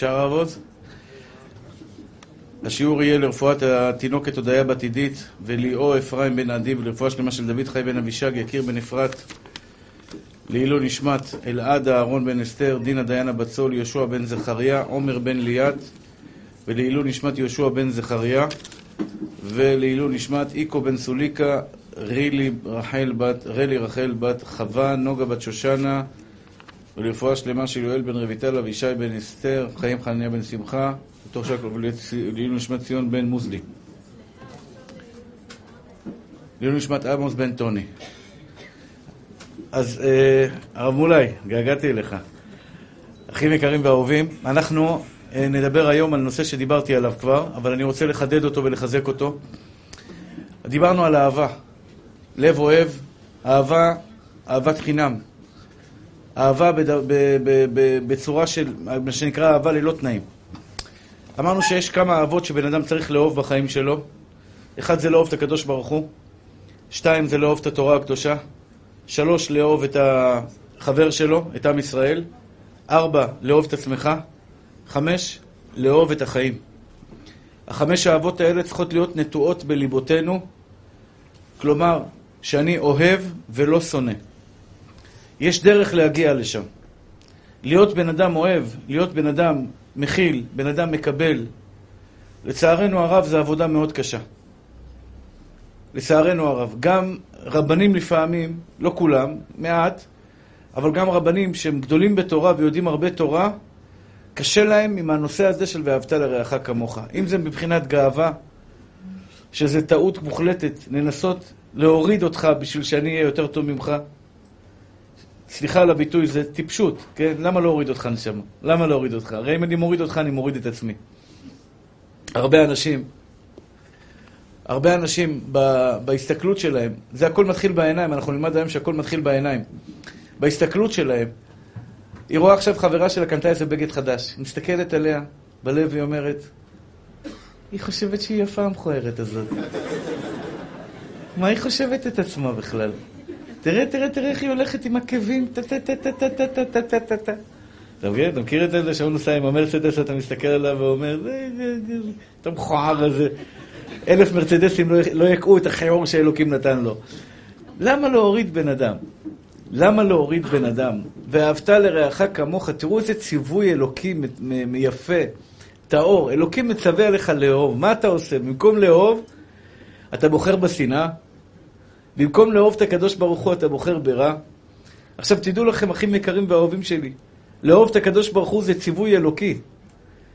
אפשר לעבוד? השיעור יהיה לרפואת התינוקת הודיה בת עידית וליאו אפרים בן עדי ולרפואה שלמה של דוד חי בן אבישג, יקיר בן אפרת לעילוי נשמת אלעד אהרון בן אסתר, דינה דיינה בת יהושע בן זכריה, עומר בן ליאת ולעילוי נשמת יהושע בן זכריה ולעילוי נשמת איקו בן סוליקה, רילי רחל בת, רלי רחל בת חווה, נוגה בת שושנה ולרפואה שלמה של יואל בן רויטל, אבישי בן אסתר, חיים חנניה בן שמחה בתוך שקל ולעילוי נשמת ציון בן מוזלי. לעילוי נשמת עמוס בן טוני. אז אה, הרב מולאי, געגעתי אליך. אחים יקרים ואהובים, אנחנו אה, נדבר היום על נושא שדיברתי עליו כבר, אבל אני רוצה לחדד אותו ולחזק אותו. דיברנו על אהבה. לב אוהב, אהבה, אהבת חינם. אהבה. בצורה של, מה שנקרא אהבה ללא תנאים. אמרנו שיש כמה אהבות שבן אדם צריך לאהוב בחיים שלו. אחד זה לאהוב את הקדוש ברוך הוא, שתיים זה לאהוב את התורה הקדושה, שלוש, לאהוב את החבר שלו, את עם ישראל, ארבע, לאהוב את עצמך, חמש, לאהוב את החיים. החמש האהבות האלה צריכות להיות נטועות בליבותינו, כלומר, שאני אוהב ולא שונא. יש דרך להגיע לשם. להיות בן אדם אוהב, להיות בן אדם מכיל, בן אדם מקבל. לצערנו הרב זו עבודה מאוד קשה. לצערנו הרב. גם רבנים לפעמים, לא כולם, מעט, אבל גם רבנים שהם גדולים בתורה ויודעים הרבה תורה, קשה להם עם הנושא הזה של ואהבת לרעך כמוך. אם זה מבחינת גאווה, שזה טעות מוחלטת, לנסות להוריד אותך בשביל שאני אהיה יותר טוב ממך. סליחה על הביטוי, זה טיפשות, כן? למה להוריד אותך נשמה? למה להוריד אותך? הרי אם אני מוריד אותך, אני מוריד את עצמי. הרבה אנשים, הרבה אנשים ב, בהסתכלות שלהם, זה הכל מתחיל בעיניים, אנחנו נלמד היום שהכל מתחיל בעיניים. בהסתכלות שלהם, היא רואה עכשיו חברה שלה קנתה איזה בגד חדש, היא מסתכלת עליה בלב והיא אומרת, היא חושבת שהיא יפה המכוערת הזאת. מה היא חושבת את עצמה בכלל? תראה, תראה, תראה איך היא הולכת עם עקבים, טה-טה-טה-טה-טה-טה-טה-טה. אתה מבין? אתה מכיר את זה שהוא נוסע עם המרצדס, אתה מסתכל עליו ואומר, אתה מכוער הזה. אלף מרצדסים לא יקעו את החיור שאלוקים נתן לו. למה להוריד בן אדם? למה להוריד בן אדם? ואהבת לרעך כמוך, תראו איזה ציווי אלוקי יפה, טהור. אלוקים מצווה עליך לאהוב. מה אתה עושה? במקום לאהוב, אתה בוחר בשנאה. במקום לאהוב את הקדוש ברוך הוא, אתה בוחר ברע. עכשיו תדעו לכם, אחים יקרים ואהובים שלי, לאהוב את הקדוש ברוך הוא זה ציווי אלוקי.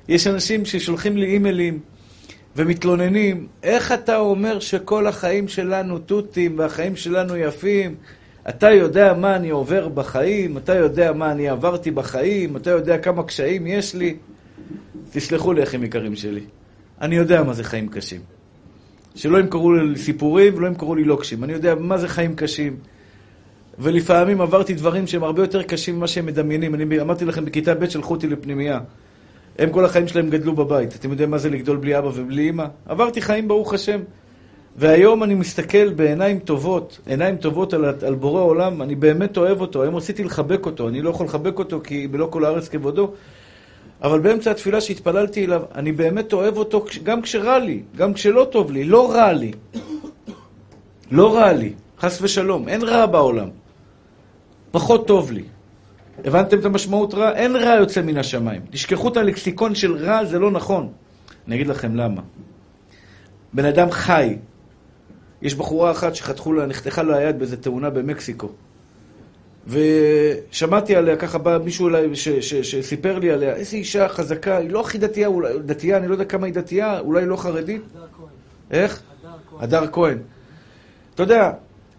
יש אנשים ששולחים לי אימיילים ומתלוננים, איך אתה אומר שכל החיים שלנו תותים והחיים שלנו יפים? אתה יודע מה אני עובר בחיים, אתה יודע מה אני עברתי בחיים, אתה יודע כמה קשיים יש לי. תסלחו לי, אחים יקרים שלי. אני יודע מה זה חיים קשים. שלא ימכרו לי סיפורים ולא ימכרו לי לוקשים. אני יודע מה זה חיים קשים. ולפעמים עברתי דברים שהם הרבה יותר קשים ממה שהם מדמיינים. אני אמרתי לכם, בכיתה ב' שלחו אותי לפנימייה. הם כל החיים שלהם גדלו בבית. אתם יודעים מה זה לגדול בלי אבא ובלי אמא? עברתי חיים, ברוך השם. והיום אני מסתכל בעיניים טובות, עיניים טובות על, על בורא עולם, אני באמת אוהב אותו. היום רציתי לחבק אותו, אני לא יכול לחבק אותו כי בלא כל הארץ כבודו. אבל באמצע התפילה שהתפללתי אליו, אני באמת אוהב אותו גם כשרע לי, גם כשלא טוב לי, לא רע לי. לא רע לי, חס ושלום, אין רע בעולם. פחות טוב לי. הבנתם את המשמעות רע? אין רע יוצא מן השמיים. תשכחו את הלקסיקון של רע, זה לא נכון. אני אגיד לכם למה. בן אדם חי. יש בחורה אחת שחתכו לה, נחתכה לה היד באיזה תאונה במקסיקו. ושמעתי עליה, ככה בא מישהו אליי שסיפר לי עליה, איזה אישה חזקה, היא לא הכי דתייה, אולי דתייה, אני לא יודע כמה היא דתייה, אולי לא חרדית. הדר כהן. איך? הדר כהן. אתה יודע,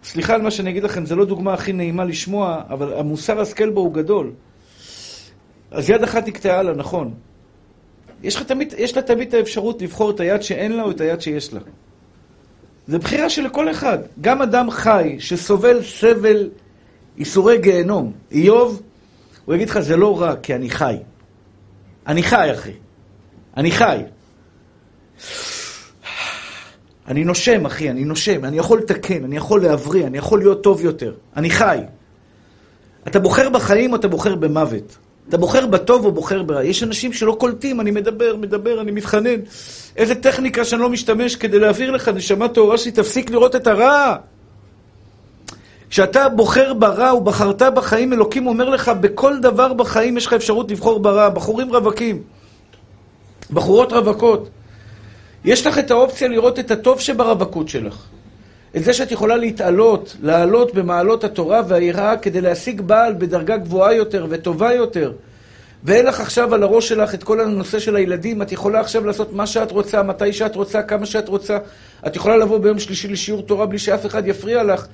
סליחה על מה שאני אגיד לכם, זו לא דוגמה הכי נעימה לשמוע, אבל המוסר השכל בו הוא גדול. אז יד אחת נקטעה לה, נכון. יש, תמיד, יש לה תמיד את האפשרות לבחור את היד שאין לה או את היד שיש לה. זו בחירה של כל אחד. גם אדם חי שסובל סבל ייסורי גיהנום. איוב, הוא יגיד לך, זה לא רע, כי אני חי. אני חי, אחי. אני חי. אני נושם, אחי, אני נושם. אני יכול לתקן, אני יכול להבריא, אני יכול להיות טוב יותר. אני חי. אתה בוחר בחיים או אתה בוחר במוות? אתה בוחר בטוב או בוחר ברע. יש אנשים שלא קולטים, אני מדבר, מדבר, אני מתחנן. איזה טכניקה שאני לא משתמש כדי להעביר לך, נשמה טהורה שלי, תפסיק לראות את הרע. כשאתה בוחר ברע ובחרת בחיים, אלוקים אומר לך, בכל דבר בחיים יש לך אפשרות לבחור ברע. בחורים רווקים, בחורות רווקות. יש לך את האופציה לראות את הטוב שברווקות שלך. את זה שאת יכולה להתעלות, לעלות במעלות התורה והיראה כדי להשיג בעל בדרגה גבוהה יותר וטובה יותר. ואין לך עכשיו על הראש שלך את כל הנושא של הילדים, את יכולה עכשיו לעשות מה שאת רוצה, מתי שאת רוצה, כמה שאת רוצה. את יכולה לבוא ביום שלישי לשיעור תורה בלי שאף אחד יפריע לך.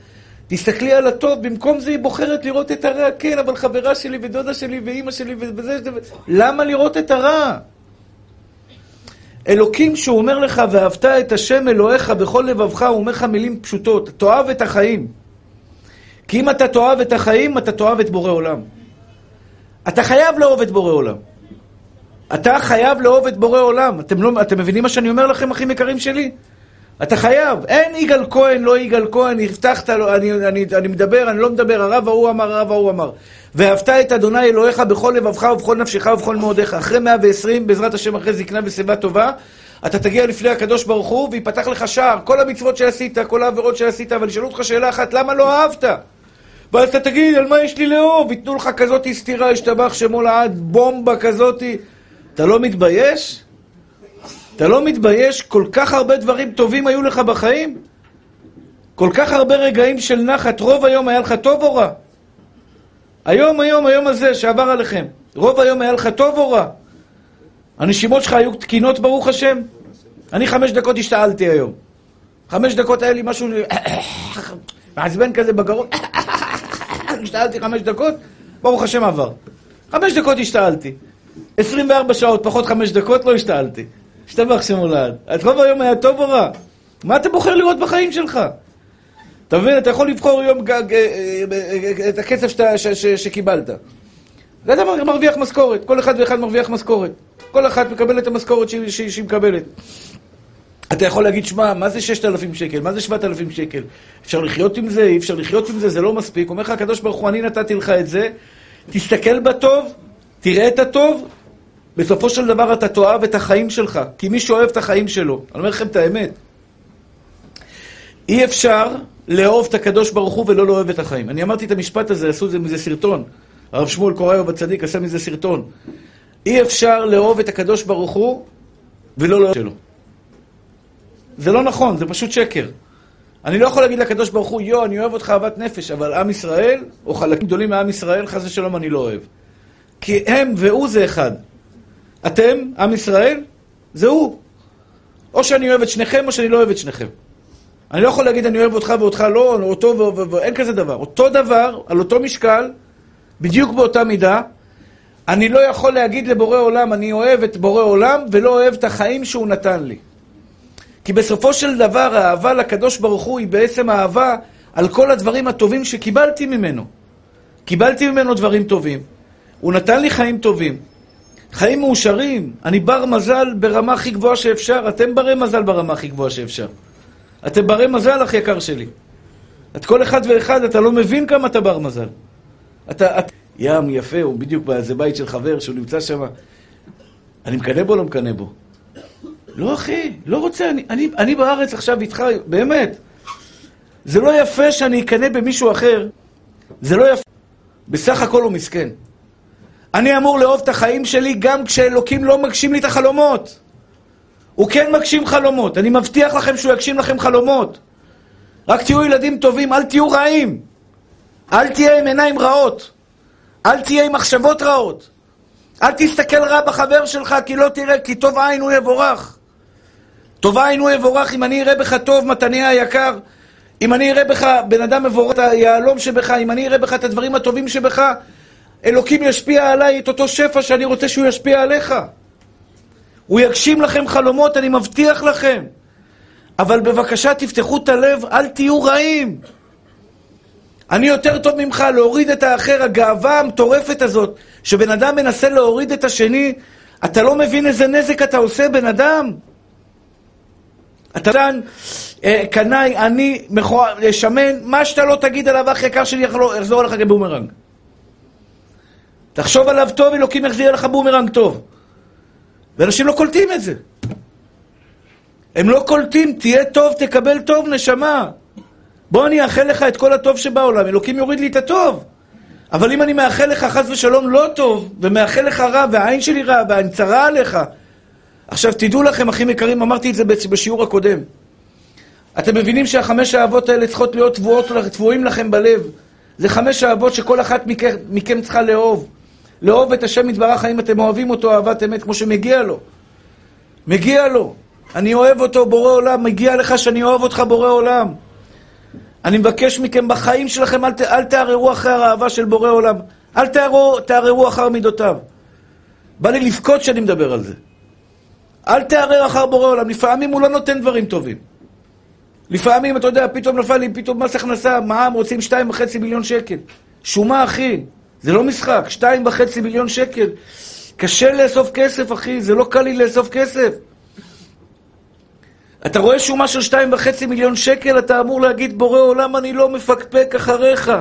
תסתכלי על הטוב, במקום זה היא בוחרת לראות את הרע. כן, אבל חברה שלי ודודה שלי ואימא שלי וזה... למה לראות את הרע? אלוקים שהוא אומר לך, ואהבת את השם אלוהיך בכל לבבך, הוא אומר לך מילים פשוטות, תאהב את החיים. כי אם אתה תאהב את החיים, אתה תאהב את בורא עולם. אתה חייב לאהוב את בורא עולם. אתה חייב לאהוב את בורא עולם. אתם, לא, אתם מבינים מה שאני אומר לכם, אחים יקרים שלי? אתה חייב. אין יגאל כהן, לא יגאל כהן, הבטחת לו, אני, אני, אני מדבר, אני לא מדבר, הרב ההוא אמר, הרב ההוא אמר. ואהבת את אדוני אלוהיך בכל לבבך ובכל נפשך ובכל מאודיך. אחרי 120, בעזרת השם, אחרי זקנה ושיבה טובה, אתה תגיע לפני הקדוש ברוך הוא, ויפתח לך שער. כל המצוות שעשית, כל העבירות שעשית, אבל ישאלו אותך שאלה אחת, למה לא אהבת? ואז אתה תגיד, על מה יש לי לאהוב? ייתנו לך כזאת סתירה, ישתבח שמו לעד, בומבה כזאתי. אתה לא מתבייש? אתה לא מתבייש? כל כך הרבה דברים טובים היו לך בחיים? כל כך הרבה רגעים של נחת, רוב היום היה לך טוב או רע? היום, היום, היום הזה שעבר עליכם, רוב היום היה לך טוב או רע? הנשימות שלך היו תקינות ברוך השם? אני חמש דקות השתעלתי היום. חמש דקות היה לי משהו מעצבן כזה בגרון. השתעלתי חמש דקות, ברוך השם עבר. חמש דקות השתעלתי. 24 שעות פחות חמש דקות לא השתעלתי. השתבח שמולד. אז רוב היום היה טוב או רע? מה אתה בוחר לראות בחיים שלך? אתה מבין? אתה יכול לבחור יום גג, אה, את הכסף שקיבלת. ואתה מרוויח משכורת, כל אחד ואחד מרוויח משכורת. כל אחת מקבלת את המשכורת שהיא מקבלת. אתה יכול להגיד, שמע, מה זה 6,000 שקל? מה זה 7,000 שקל? אפשר לחיות עם זה? אי אפשר לחיות עם זה? זה לא מספיק. אומר לך הקדוש ברוך הוא, אני נתתי לך את זה, תסתכל בטוב, תראה את הטוב, בסופו של דבר אתה תאהב את החיים שלך, כי מי שאוהב את החיים שלו, אני אומר לכם את האמת, אי אפשר לאהוב את הקדוש ברוך הוא ולא לאהוב את החיים. אני אמרתי את המשפט הזה, עשו מזה סרטון. הרב שמואל קוראיו בצדיק עשה מזה סרטון. אי אפשר לאהוב את הקדוש ברוך הוא ולא לאהוב שלו. זה לא נכון, זה פשוט שקר. אני לא יכול להגיד לקדוש ברוך הוא, יו, אני אוהב אותך אהבת נפש, אבל עם ישראל, או חלקים גדולים מעם ישראל, חס ושלום אני לא אוהב. כי הם והוא זה אחד. אתם, עם ישראל, זה הוא. או שאני אוהב את שניכם, או שאני לא אוהב את שניכם. אני לא יכול להגיד אני אוהב אותך ואותך לא, או אותו ו... ו... ו... אין כזה דבר. אותו דבר, על אותו משקל, בדיוק באותה מידה, אני לא יכול להגיד לבורא עולם, אני אוהב את בורא עולם, ולא אוהב את החיים שהוא נתן לי. כי בסופו של דבר, האהבה לקדוש ברוך הוא היא בעצם אהבה על כל הדברים הטובים שקיבלתי ממנו. קיבלתי ממנו דברים טובים. הוא נתן לי חיים טובים. חיים מאושרים. אני בר מזל ברמה הכי גבוהה שאפשר. אתם ברי מזל ברמה הכי גבוהה שאפשר. אתם ברי מזל, אח יקר שלי. את כל אחד ואחד, אתה לא מבין כמה אתה בר מזל. אתה... את... ים יפה, הוא בדיוק באיזה בית של חבר שהוא נמצא שם. אני מקנא בו לא מקנא בו? לא, אחי, לא רוצה. אני, אני, אני בארץ עכשיו איתך, באמת. זה לא יפה שאני אקנא במישהו אחר. זה לא יפה. בסך הכל הוא מסכן. אני אמור לאהוב את החיים שלי גם כשאלוקים לא מגשים לי את החלומות. הוא כן מגשים חלומות, אני מבטיח לכם שהוא יגשים לכם חלומות. רק תהיו ילדים טובים, אל תהיו רעים. אל תהיה עם עיניים רעות. אל תהיה עם מחשבות רעות. אל תסתכל רע בחבר שלך, כי לא תראה, כי טוב עין הוא יבורך. טוב עין הוא יבורך, אם אני אראה בך טוב, מתניה היקר. אם אני אראה בך בן אדם מבורך, היהלום שבך, אם אני אראה בך את הדברים הטובים שבך, אלוקים ישפיע עליי את אותו שפע שאני רוצה שהוא ישפיע עליך. הוא יגשים לכם חלומות, אני מבטיח לכם. אבל בבקשה תפתחו את הלב, אל תהיו רעים. אני יותר טוב ממך להוריד את האחר, הגאווה המטורפת הזאת, שבן אדם מנסה להוריד את השני, אתה לא מבין איזה נזק אתה עושה, בן אדם. אתה כאן, אה, קנאי, אני, שמן, מה שאתה לא תגיד עליו, אח יקר שלי יחזור עליך כבומרנג. תחשוב עליו טוב, אלוקים יחזיר לך בומרנג טוב. ואנשים לא קולטים את זה. הם לא קולטים, תהיה טוב, תקבל טוב, נשמה. בוא אני אאחל לך את כל הטוב שבעולם, אלוקים יוריד לי את הטוב. אבל אם אני מאחל לך חס ושלום לא טוב, ומאחל לך רע, והעין שלי רע, והעין צרה עליך. עכשיו, תדעו לכם, אחים יקרים, אמרתי את זה בשיעור הקודם. אתם מבינים שהחמש האהבות האלה צריכות להיות טבועים לכם בלב. זה חמש האהבות שכל אחת מכם, מכם צריכה לאהוב. לאהוב את השם יתברך, האם אתם אוהבים אותו אהבת אמת כמו שמגיע לו. מגיע לו. אני אוהב אותו, בורא עולם, מגיע לך שאני אוהב אותך, בורא עולם. אני מבקש מכם בחיים שלכם, אל, אל תערערו אחרי האהבה של בורא עולם. אל תערערו, תערערו אחר מידותיו. בא לי לבכות כשאני מדבר על זה. אל תערער אחר בורא עולם, לפעמים הוא לא נותן דברים טובים. לפעמים, אתה יודע, פתאום נפל לי, פתאום מס הכנסה, מע"מ, רוצים שתיים וחצי מיליון שקל. שומה, אחי, זה לא משחק, שתיים וחצי מיליון שקל. קשה לאסוף כסף, אחי, זה לא קל לי לאסוף כסף. אתה רואה שומה של שתיים וחצי מיליון שקל, אתה אמור להגיד, בורא עולם, אני לא מפקפק אחריך.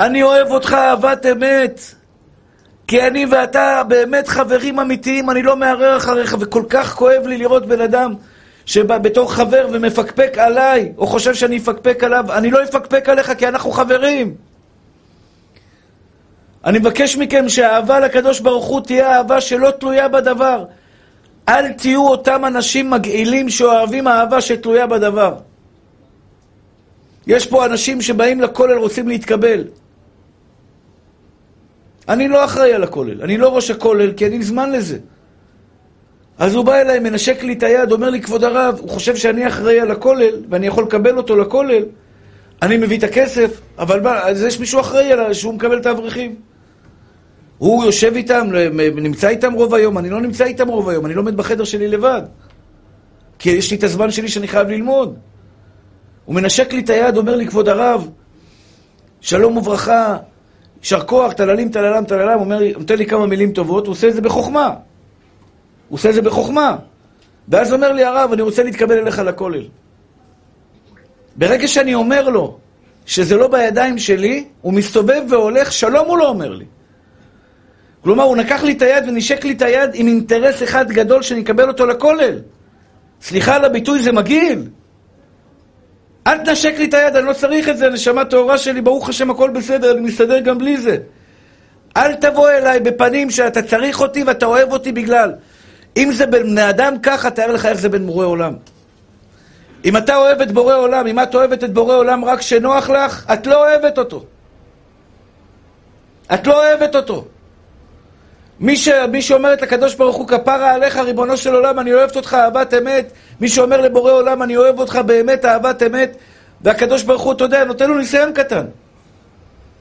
אני אוהב אותך אהבת אמת. כי אני ואתה באמת חברים אמיתיים, אני לא מערער אחריך, וכל כך כואב לי לראות בן אדם שבא בתור חבר ומפקפק עליי, או חושב שאני אפקפק עליו, אני לא אפקפק עליך כי אנחנו חברים. אני מבקש מכם שהאהבה לקדוש ברוך הוא תהיה אהבה שלא תלויה בדבר. אל תהיו אותם אנשים מגעילים שאוהבים אהבה שתלויה בדבר. יש פה אנשים שבאים לכולל רוצים להתקבל. אני לא אחראי על הכולל, אני לא ראש הכולל, כי אין זמן לזה. אז הוא בא אליי, מנשק לי את היד, אומר לי, כבוד הרב, הוא חושב שאני אחראי על הכולל, ואני יכול לקבל אותו לכולל, אני מביא את הכסף, אבל מה, אז יש מישהו אחראי עליי, שהוא מקבל את האברכים. הוא יושב איתם, נמצא איתם רוב היום, אני לא נמצא איתם רוב היום, אני לומד בחדר שלי לבד. כי יש לי את הזמן שלי שאני חייב ללמוד. הוא מנשק לי את היד, אומר לי, כבוד הרב, שלום וברכה, יישר כוח, טללים, טללם, טללם, אומר לי, נותן לי כמה מילים טובות, הוא עושה את זה בחוכמה. הוא עושה את זה בחוכמה. ואז אומר לי הרב, אני רוצה להתקבל אליך לכולל. ברגע שאני אומר לו שזה לא בידיים שלי, הוא מסתובב והולך, שלום הוא לא אומר לי. כלומר, הוא לקח לי את היד ונשק לי את היד עם אינטרס אחד גדול שאני אקבל אותו לכולל. סליחה על הביטוי, זה מגעיל. אל תנשק לי את היד, אני לא צריך את זה, נשמה טהורה שלי, ברוך השם, הכל בסדר, אני מסתדר גם בלי זה. אל תבוא אליי בפנים שאתה צריך אותי ואתה אוהב אותי בגלל. אם זה בין בני אדם ככה, תאר לך איך זה בין בורא עולם. אם אתה אוהב את בורא עולם, אם את אוהבת את בורא עולם רק כשנוח לך, את לא אוהבת אותו. את לא אוהבת אותו. מי, ש... מי שאומרת לקדוש ברוך הוא, כפרה עליך, ריבונו של עולם, אני אוהבת אותך אהבת אמת. מי שאומר לבורא עולם, אני אוהב אותך באמת אהבת אמת, והקדוש ברוך הוא, אתה יודע, נותן לו ניסיון קטן.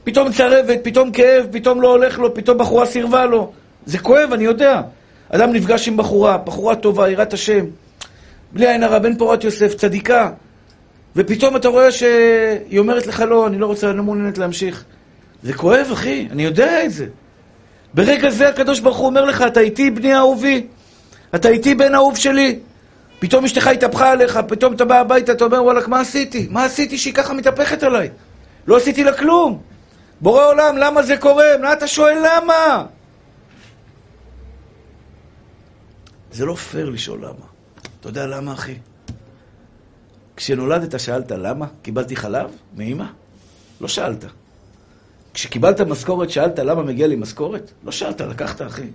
פתאום צרבת, פתאום כאב, פתאום לא הולך לו, פתאום בחורה סירבה לו. זה כואב, אני יודע. אדם נפגש עם בחורה, בחורה טובה, יראת השם, בלי עין הרע, בן פורת יוסף, צדיקה, ופתאום אתה רואה שהיא אומרת לך, לא, אני לא רוצה, אני לא מעוניינת להמשיך. זה כואב, אחי, אני יודע את זה. ברגע זה הקדוש ברוך הוא אומר לך, אתה איתי בני אהובי, אתה איתי בן אהוב שלי. פתאום אשתך התהפכה עליך, פתאום אתה בא הביתה, אתה אומר, וואלכ, מה עשיתי? מה עשיתי שהיא ככה מתהפכת עליי? לא עשיתי לה כלום. בורא עולם, למה זה קורה? מה אתה שואל למה? זה לא פייר לשאול למה. אתה יודע למה, אחי? כשנולדת שאלת למה? קיבלתי חלב מאמא? לא שאלת. כשקיבלת משכורת שאלת למה מגיע לי משכורת? לא שאלת, לקחת, אחי.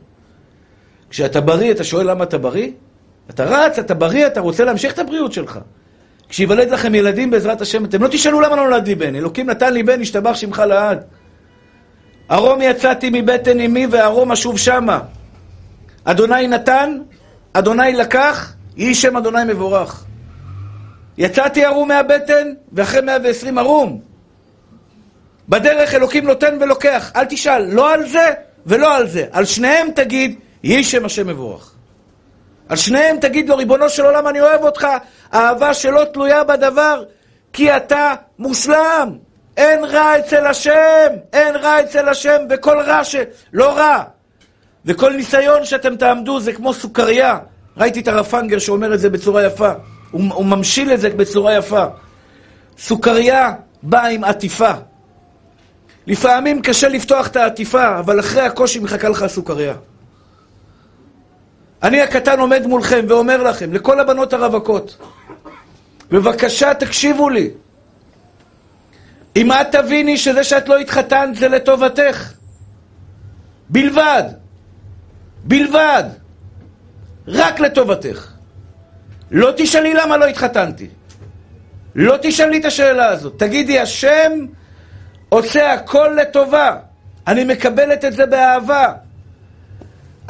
כשאתה בריא, אתה שואל למה אתה בריא? אתה רץ, אתה בריא, אתה רוצה להמשיך את הבריאות שלך. כשיוולד לכם ילדים בעזרת השם, אתם לא תשאלו למה לא נולד לי בן. אלוקים נתן לי בן, השתבח שמך לעד. ארום יצאתי מבטן אמי וארום אשוב שמה. אדוני נתן, אדוני לקח, יהי שם אדוני מבורך. יצאתי ערום מהבטן, ואחרי 120 ערום. בדרך אלוקים נותן ולוקח. אל תשאל, לא על זה ולא על זה. על שניהם תגיד, יהי שם השם מבורך. על שניהם תגיד לו, ריבונו של עולם, אני אוהב אותך, אהבה שלא תלויה בדבר, כי אתה מושלם. אין רע אצל השם, אין רע אצל השם, וכל רע ש... לא רע. וכל ניסיון שאתם תעמדו זה כמו סוכריה. ראיתי את הרב פנגר שאומר את זה בצורה יפה. הוא, הוא ממשיל את זה בצורה יפה. סוכריה באה עם עטיפה. לפעמים קשה לפתוח את העטיפה, אבל אחרי הקושי מחכה לך הסוכריה. אני הקטן עומד מולכם ואומר לכם, לכל הבנות הרווקות, בבקשה תקשיבו לי. אם את תביני שזה שאת לא התחתנת זה לטובתך. בלבד. בלבד. רק לטובתך. לא תשאלי למה לא התחתנתי. לא תשאלי את השאלה הזאת. תגידי, השם עושה הכל לטובה. אני מקבלת את זה באהבה.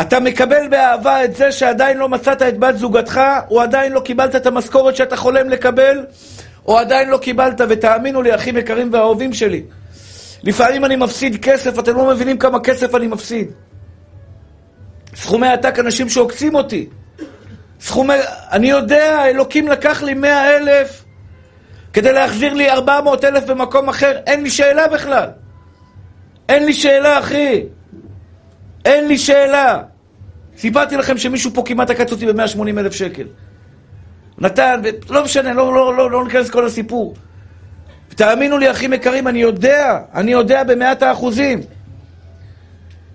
אתה מקבל באהבה את זה שעדיין לא מצאת את בת זוגתך, או עדיין לא קיבלת את המשכורת שאתה חולם לקבל, או עדיין לא קיבלת, ותאמינו לי, אחים יקרים ואהובים שלי, לפעמים אני מפסיד כסף, אתם לא מבינים כמה כסף אני מפסיד. סכומי עתק, אנשים שעוקצים אותי. סכומי... אני יודע, אלוקים לקח לי מאה אלף כדי להחזיר לי ארבע מאות אלף במקום אחר. אין לי שאלה בכלל. אין לי שאלה, אחי. אין לי שאלה. סיפרתי לכם שמישהו פה כמעט עקץ אותי ב-180 אלף שקל. נתן, לא משנה, לא, לא, לא, לא ניכנס לכל הסיפור. תאמינו לי, אחים יקרים, אני יודע, אני יודע במאת האחוזים,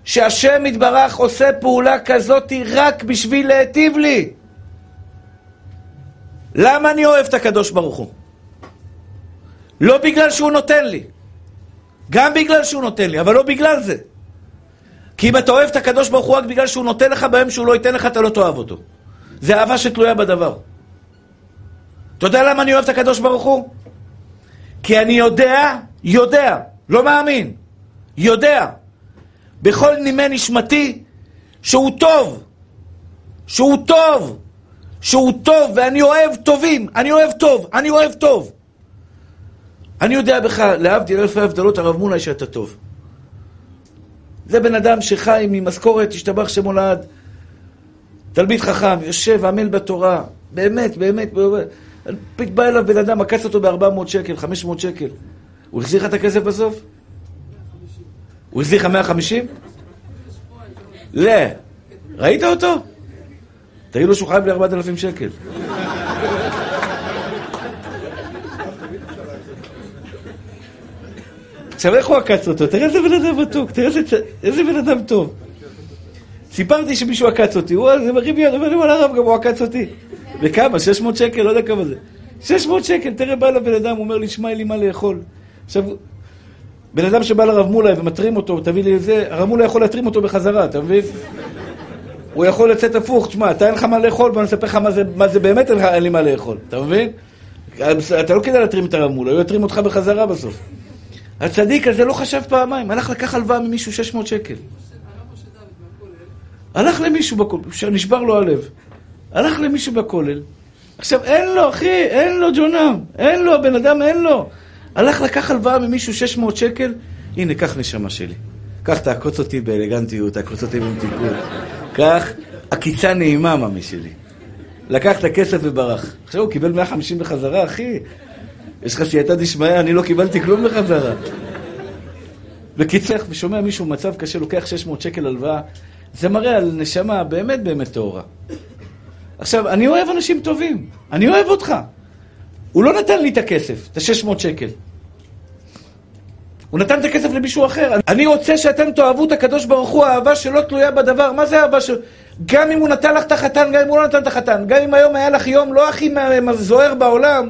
שהשם יתברך עושה פעולה כזאת רק בשביל להיטיב לי. למה אני אוהב את הקדוש ברוך הוא? לא בגלל שהוא נותן לי. גם בגלל שהוא נותן לי, אבל לא בגלל זה. כי אם אתה אוהב את הקדוש ברוך הוא רק בגלל שהוא נותן לך ביום שהוא לא ייתן לך, אתה לא תאהב אותו. זה אהבה שתלויה בדבר. אתה יודע למה אני אוהב את הקדוש ברוך הוא? כי אני יודע, יודע, לא מאמין, יודע, בכל נימי נשמתי, שהוא טוב, שהוא טוב, שהוא טוב, ואני אוהב טובים, אני אוהב טוב, אני אוהב טוב. אני יודע בך, להבדיל אלפי הבדלות, הרב מונאי שאתה טוב. זה בן אדם שחי ממשכורת, השתבח שמולד, תלמיד חכם, יושב, עמל בתורה, באמת, באמת, באמת. בא אליו בן אדם, עקץ אותו ב-400 שקל, 500 שקל. הוא החזיר לך את הכסף בסוף? הוא החזיר לך 150? לא. ראית אותו? תגיד לו שהוא חייב לי 4,000 שקל. עכשיו, איך הוא עקץ אותו? תראה איזה בן אדם מתוק, תראה איזה בן אדם טוב. סיפרתי שמישהו עקץ אותי, הוא מרים יד, אומר לי, וואלה הרב, גם הוא עקץ אותי. וכמה? 600 שקל? לא יודע כמה זה. 600 שקל, תראה, בא לבן אדם, הוא אומר לי, שמע, אין לי מה לאכול. עכשיו, בן אדם שבא לרב מולאי ומטרים אותו, תביא לי את זה, הרב מולאי יכול להתרים אותו בחזרה, אתה מבין? הוא יכול לצאת הפוך, תשמע, אתה אין לך מה לאכול, בוא נספר לך מה זה, מה זה באמת אין, לי מה לאכול, אתה מבין? אתה לא כדאי להתרים את הרב מולאי, הוא יתרים אותך בחזרה בסוף. הצדיק הזה לא חשב פעמיים, הלך לקח הלוואה ממישהו 600 שקל. הלך למישהו בכולל, שנשבר לו הלב. הלך למישהו בכולל. עכשיו, אין לו, אחי, אין לו ג'ונם. אין לו, הבן אדם אין לו. הלך לקח הלוואה ממישהו 600 שקל, הנה, קח נשמה שלי. קח, תעקוץ אותי באלגנטיות, תעקוץ אותי במתיקות. קח, עקיצה נעימה, ממי שלי. לקח את הכסף וברח. עכשיו הוא קיבל 150 בחזרה, אחי. יש לך סייעתא דשמיא, אני לא קיבלתי כלום בחזרה. בקיצר, ושומע מישהו במצב קשה, לוקח 600 שקל הלוואה, זה מראה על נשמה באמת באמת טהורה. עכשיו, אני אוהב אנשים טובים, אני אוהב אותך. הוא לא נתן לי את הכסף, את ה-600 שקל. הוא נתן את הכסף למישהו אחר. אני רוצה שאתם תאהבו את הקדוש ברוך הוא, אהבה שלא תלויה בדבר. מה זה אהבה של... גם אם הוא נתן לך את החתן, גם אם הוא לא נתן את החתן, גם אם היום היה לך יום לא הכי זוהר בעולם,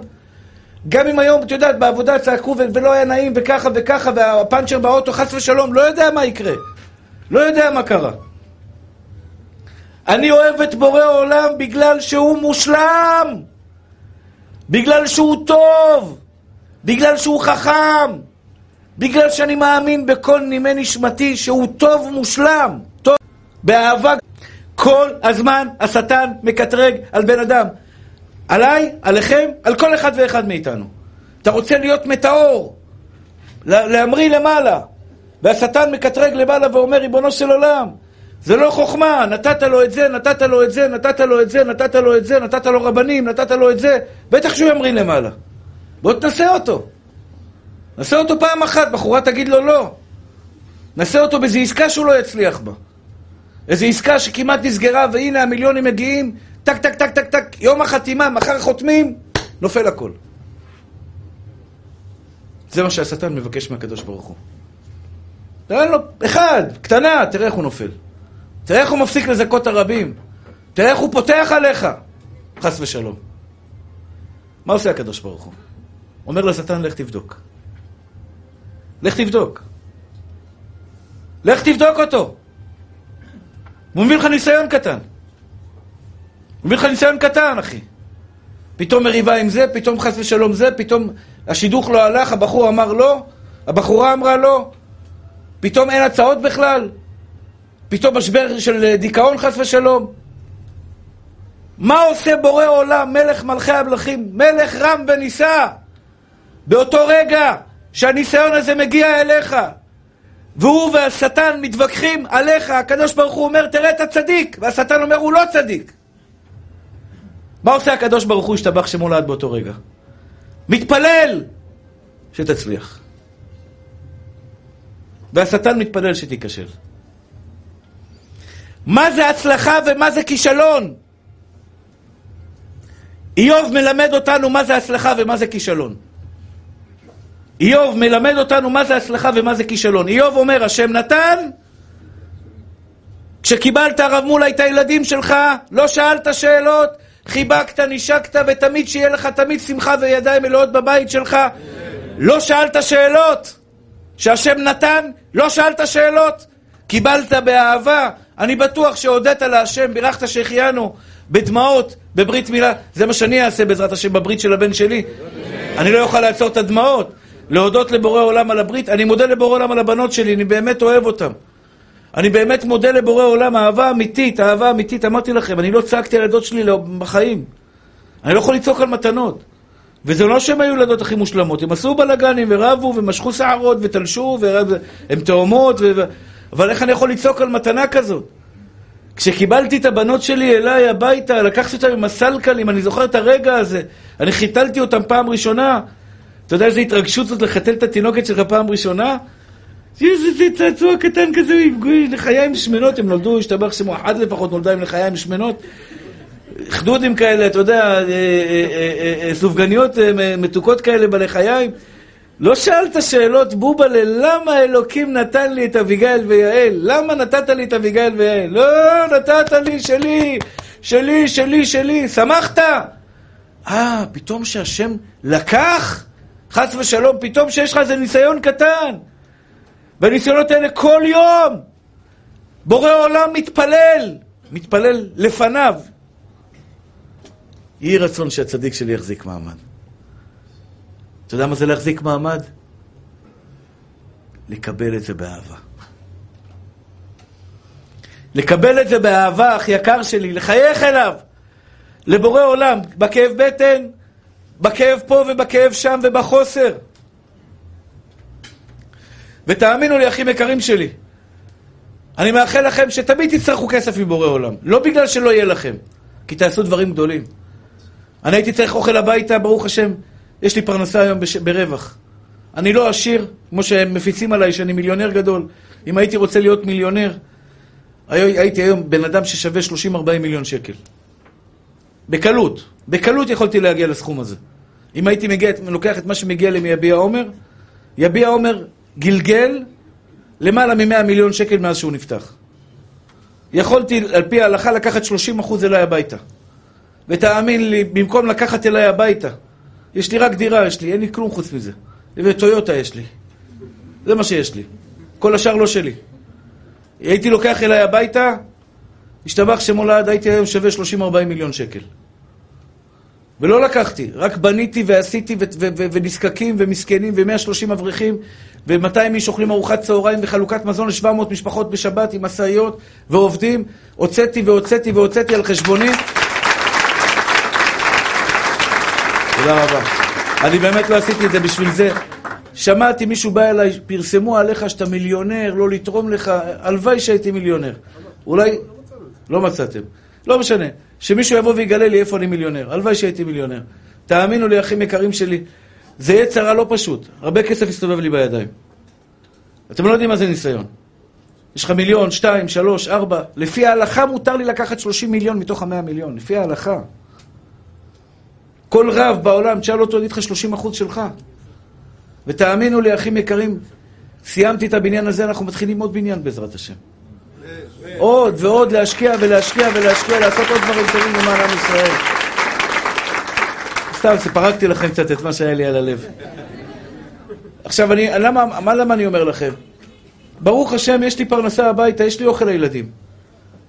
גם אם היום, את יודעת, בעבודה צעקו ולא היה נעים וככה וככה, והפאנצ'ר באוטו, חס ושלום, לא יודע מה יקרה. לא יודע מה קרה. אני אוהב את בורא עולם בגלל שהוא מושלם, בגלל שהוא טוב, בגלל שהוא חכם, בגלל שאני מאמין בכל נימי נשמתי שהוא טוב ומושלם, טוב, באהבה. כל הזמן השטן מקטרג על בן אדם. עליי, עליכם, על כל אחד ואחד מאיתנו. אתה רוצה להיות מטאור, להמריא למעלה, והשטן מקטרג למעלה ואומר, ריבונו של עולם, זה לא חוכמה, נתת לו את זה, נתת לו את זה, נתת לו את זה, נתת לו את זה, נתת לו רבנים, נתת לו את זה, בטח שהוא ימריא למעלה. בוא תנסה אותו. נסה אותו פעם אחת, בחורה תגיד לו לא. נסה אותו באיזו עסקה שהוא לא יצליח בה. איזו עסקה שכמעט נסגרה, והנה המיליונים מגיעים, טק, טק, טק, טק, טק, יום החתימה, מחר חותמים, נופל הכל. זה מה שהשטן מבקש מהקדוש ברוך הוא. תן לו אחד, קטנה, תראה איך הוא נופל. תראה איך הוא מפסיק לזכות הרבים. תראה איך הוא פותח עליך. חס ושלום. מה עושה הקדוש ברוך הוא? אומר לשטן, לך תבדוק. לך תבדוק. לך תבדוק אותו. הוא מביא לך ניסיון קטן. מביא לך ניסיון קטן, אחי. פתאום מריבה עם זה, פתאום חס ושלום זה, פתאום השידוך לא הלך, הבחור אמר לא, הבחורה אמרה לא, פתאום אין הצעות בכלל, פתאום משבר של דיכאון חס ושלום. מה עושה בורא עולם, מלך מלכי המלכים, מלך רם ונישא, באותו רגע שהניסיון הזה מגיע אליך, והוא והשטן מתווכחים עליך, הקדוש ברוך הוא אומר, תראה את הצדיק, והשטן אומר, הוא לא צדיק. מה עושה הקדוש ברוך הוא, השתבח שמו לעד באותו רגע? מתפלל שתצליח. והשטן מתפלל שתיכשל. מה זה הצלחה ומה זה כישלון? איוב מלמד אותנו מה זה הצלחה ומה זה כישלון. איוב מלמד אותנו מה זה הצלחה ומה זה כישלון. איוב אומר, השם נתן, כשקיבלת הרב מולה את הילדים שלך, לא שאלת שאלות, חיבקת, נשקת, ותמיד שיהיה לך תמיד שמחה וידיים מלאות בבית שלך. לא שאלת שאלות. שהשם נתן, לא שאלת שאלות. קיבלת באהבה. אני בטוח שהודית להשם, בירכת שהחיינו בדמעות, בברית מילה. זה מה שאני אעשה בעזרת השם בברית של הבן שלי. אני לא אוכל לעצור את הדמעות. להודות לבורא עולם על הברית. אני מודה לבורא עולם על הבנות שלי, אני באמת אוהב אותן. אני באמת מודה לבורא עולם, אהבה אמיתית, אהבה אמיתית. אמרתי לכם, אני לא צעקתי על הילדות שלי בחיים. אני לא יכול לצעוק על מתנות. וזה לא שהן היו ילדות הכי מושלמות, הם עשו בלאגנים ורבו ומשכו שערות ותלשו והן תאומות, ו... אבל איך אני יכול לצעוק על מתנה כזאת? כשקיבלתי את הבנות שלי אליי הביתה, לקחתי אותן עם הסלקלים, אני זוכר את הרגע הזה, אני חיתלתי אותן פעם ראשונה. אתה יודע איזה התרגשות זאת לחתל את התינוקת שלך פעם ראשונה? איזה צעצוע קטן כזה עם לחיים שמנות, הם נולדו, השתבח שמו, אחת לפחות נולדה עם לחיים שמנות. חדודים כאלה, אתה יודע, אה, אה, אה, סופגניות מתוקות כאלה בלחיים. לא שאלת שאלות, בובלה, למה אלוקים נתן לי את אביגיל ויעל? למה נתת לי את אביגיל ויעל? לא, נתת לי, שלי, שלי, שלי, שלי. שמחת? אה, פתאום שהשם לקח? חס ושלום, פתאום שיש לך איזה ניסיון קטן. והניסיונות האלה כל יום. בורא עולם מתפלל, מתפלל לפניו. יהי רצון שהצדיק שלי יחזיק מעמד. אתה יודע מה זה להחזיק מעמד? לקבל את זה באהבה. לקבל את זה באהבה, אח יקר שלי, לחייך אליו, לבורא עולם, בכאב בטן, בכאב פה ובכאב שם ובחוסר. ותאמינו לי, אחים יקרים שלי, אני מאחל לכם שתמיד תצטרכו כסף מבורא עולם. לא בגלל שלא יהיה לכם, כי תעשו דברים גדולים. אני הייתי צריך אוכל הביתה, ברוך השם, יש לי פרנסה היום בש... ברווח. אני לא עשיר, כמו שהם מפיצים עליי, שאני מיליונר גדול. אם הייתי רוצה להיות מיליונר, הייתי היום בן אדם ששווה 30-40 מיליון שקל. בקלות. בקלות יכולתי להגיע לסכום הזה. אם הייתי מגיע, לוקח את מה שמגיע לי מיביע עומר, יביע עומר גלגל למעלה מ-100 מיליון שקל מאז שהוא נפתח. יכולתי, על פי ההלכה, לקחת 30 אחוז אליי הביתה. ותאמין לי, במקום לקחת אליי הביתה, יש לי רק דירה, יש לי, אין לי כלום חוץ מזה. וטויוטה יש לי. זה מה שיש לי. כל השאר לא שלי. הייתי לוקח אליי הביתה, השתבח שמולד, הייתי היום שווה 30-40 מיליון שקל. ולא לקחתי, רק בניתי ועשיתי ונזקקים ומסכנים ו-130 אברכים ו-200 איש אוכלים ארוחת צהריים וחלוקת מזון ל-700 משפחות בשבת עם משאיות ועובדים. הוצאתי והוצאתי והוצאתי על חשבוני. תודה רבה. אני באמת לא עשיתי את זה בשביל זה. שמעתי מישהו בא אליי, פרסמו עליך שאתה מיליונר, לא לתרום לך, הלוואי שהייתי מיליונר. אולי... לא מצאתם. לא משנה. שמישהו יבוא ויגלה לי איפה אני מיליונר. הלוואי שהייתי מיליונר. תאמינו לי, אחים יקרים שלי, זה יהיה צרה לא פשוט. הרבה כסף יסתובב לי בידיים. אתם לא יודעים מה זה ניסיון. יש לך מיליון, שתיים, שלוש, ארבע. לפי ההלכה מותר לי לקחת שלושים מיליון מתוך המאה מיליון. לפי ההלכה. כל רב בעולם, תשאל אותו, יגיד לך שלושים אחוז שלך. ותאמינו לי, אחים יקרים, סיימתי את הבניין הזה, אנחנו מתחילים עוד בניין בעזרת השם. עוד ועוד להשקיע ולהשקיע ולהשקיע, לעשות עוד דברים טובים למען עם ישראל. סתם, פרקתי לכם קצת את מה שהיה לי על הלב. עכשיו, אני, למה, מה למה אני אומר לכם? ברוך השם, יש לי פרנסה הביתה, יש לי אוכל לילדים.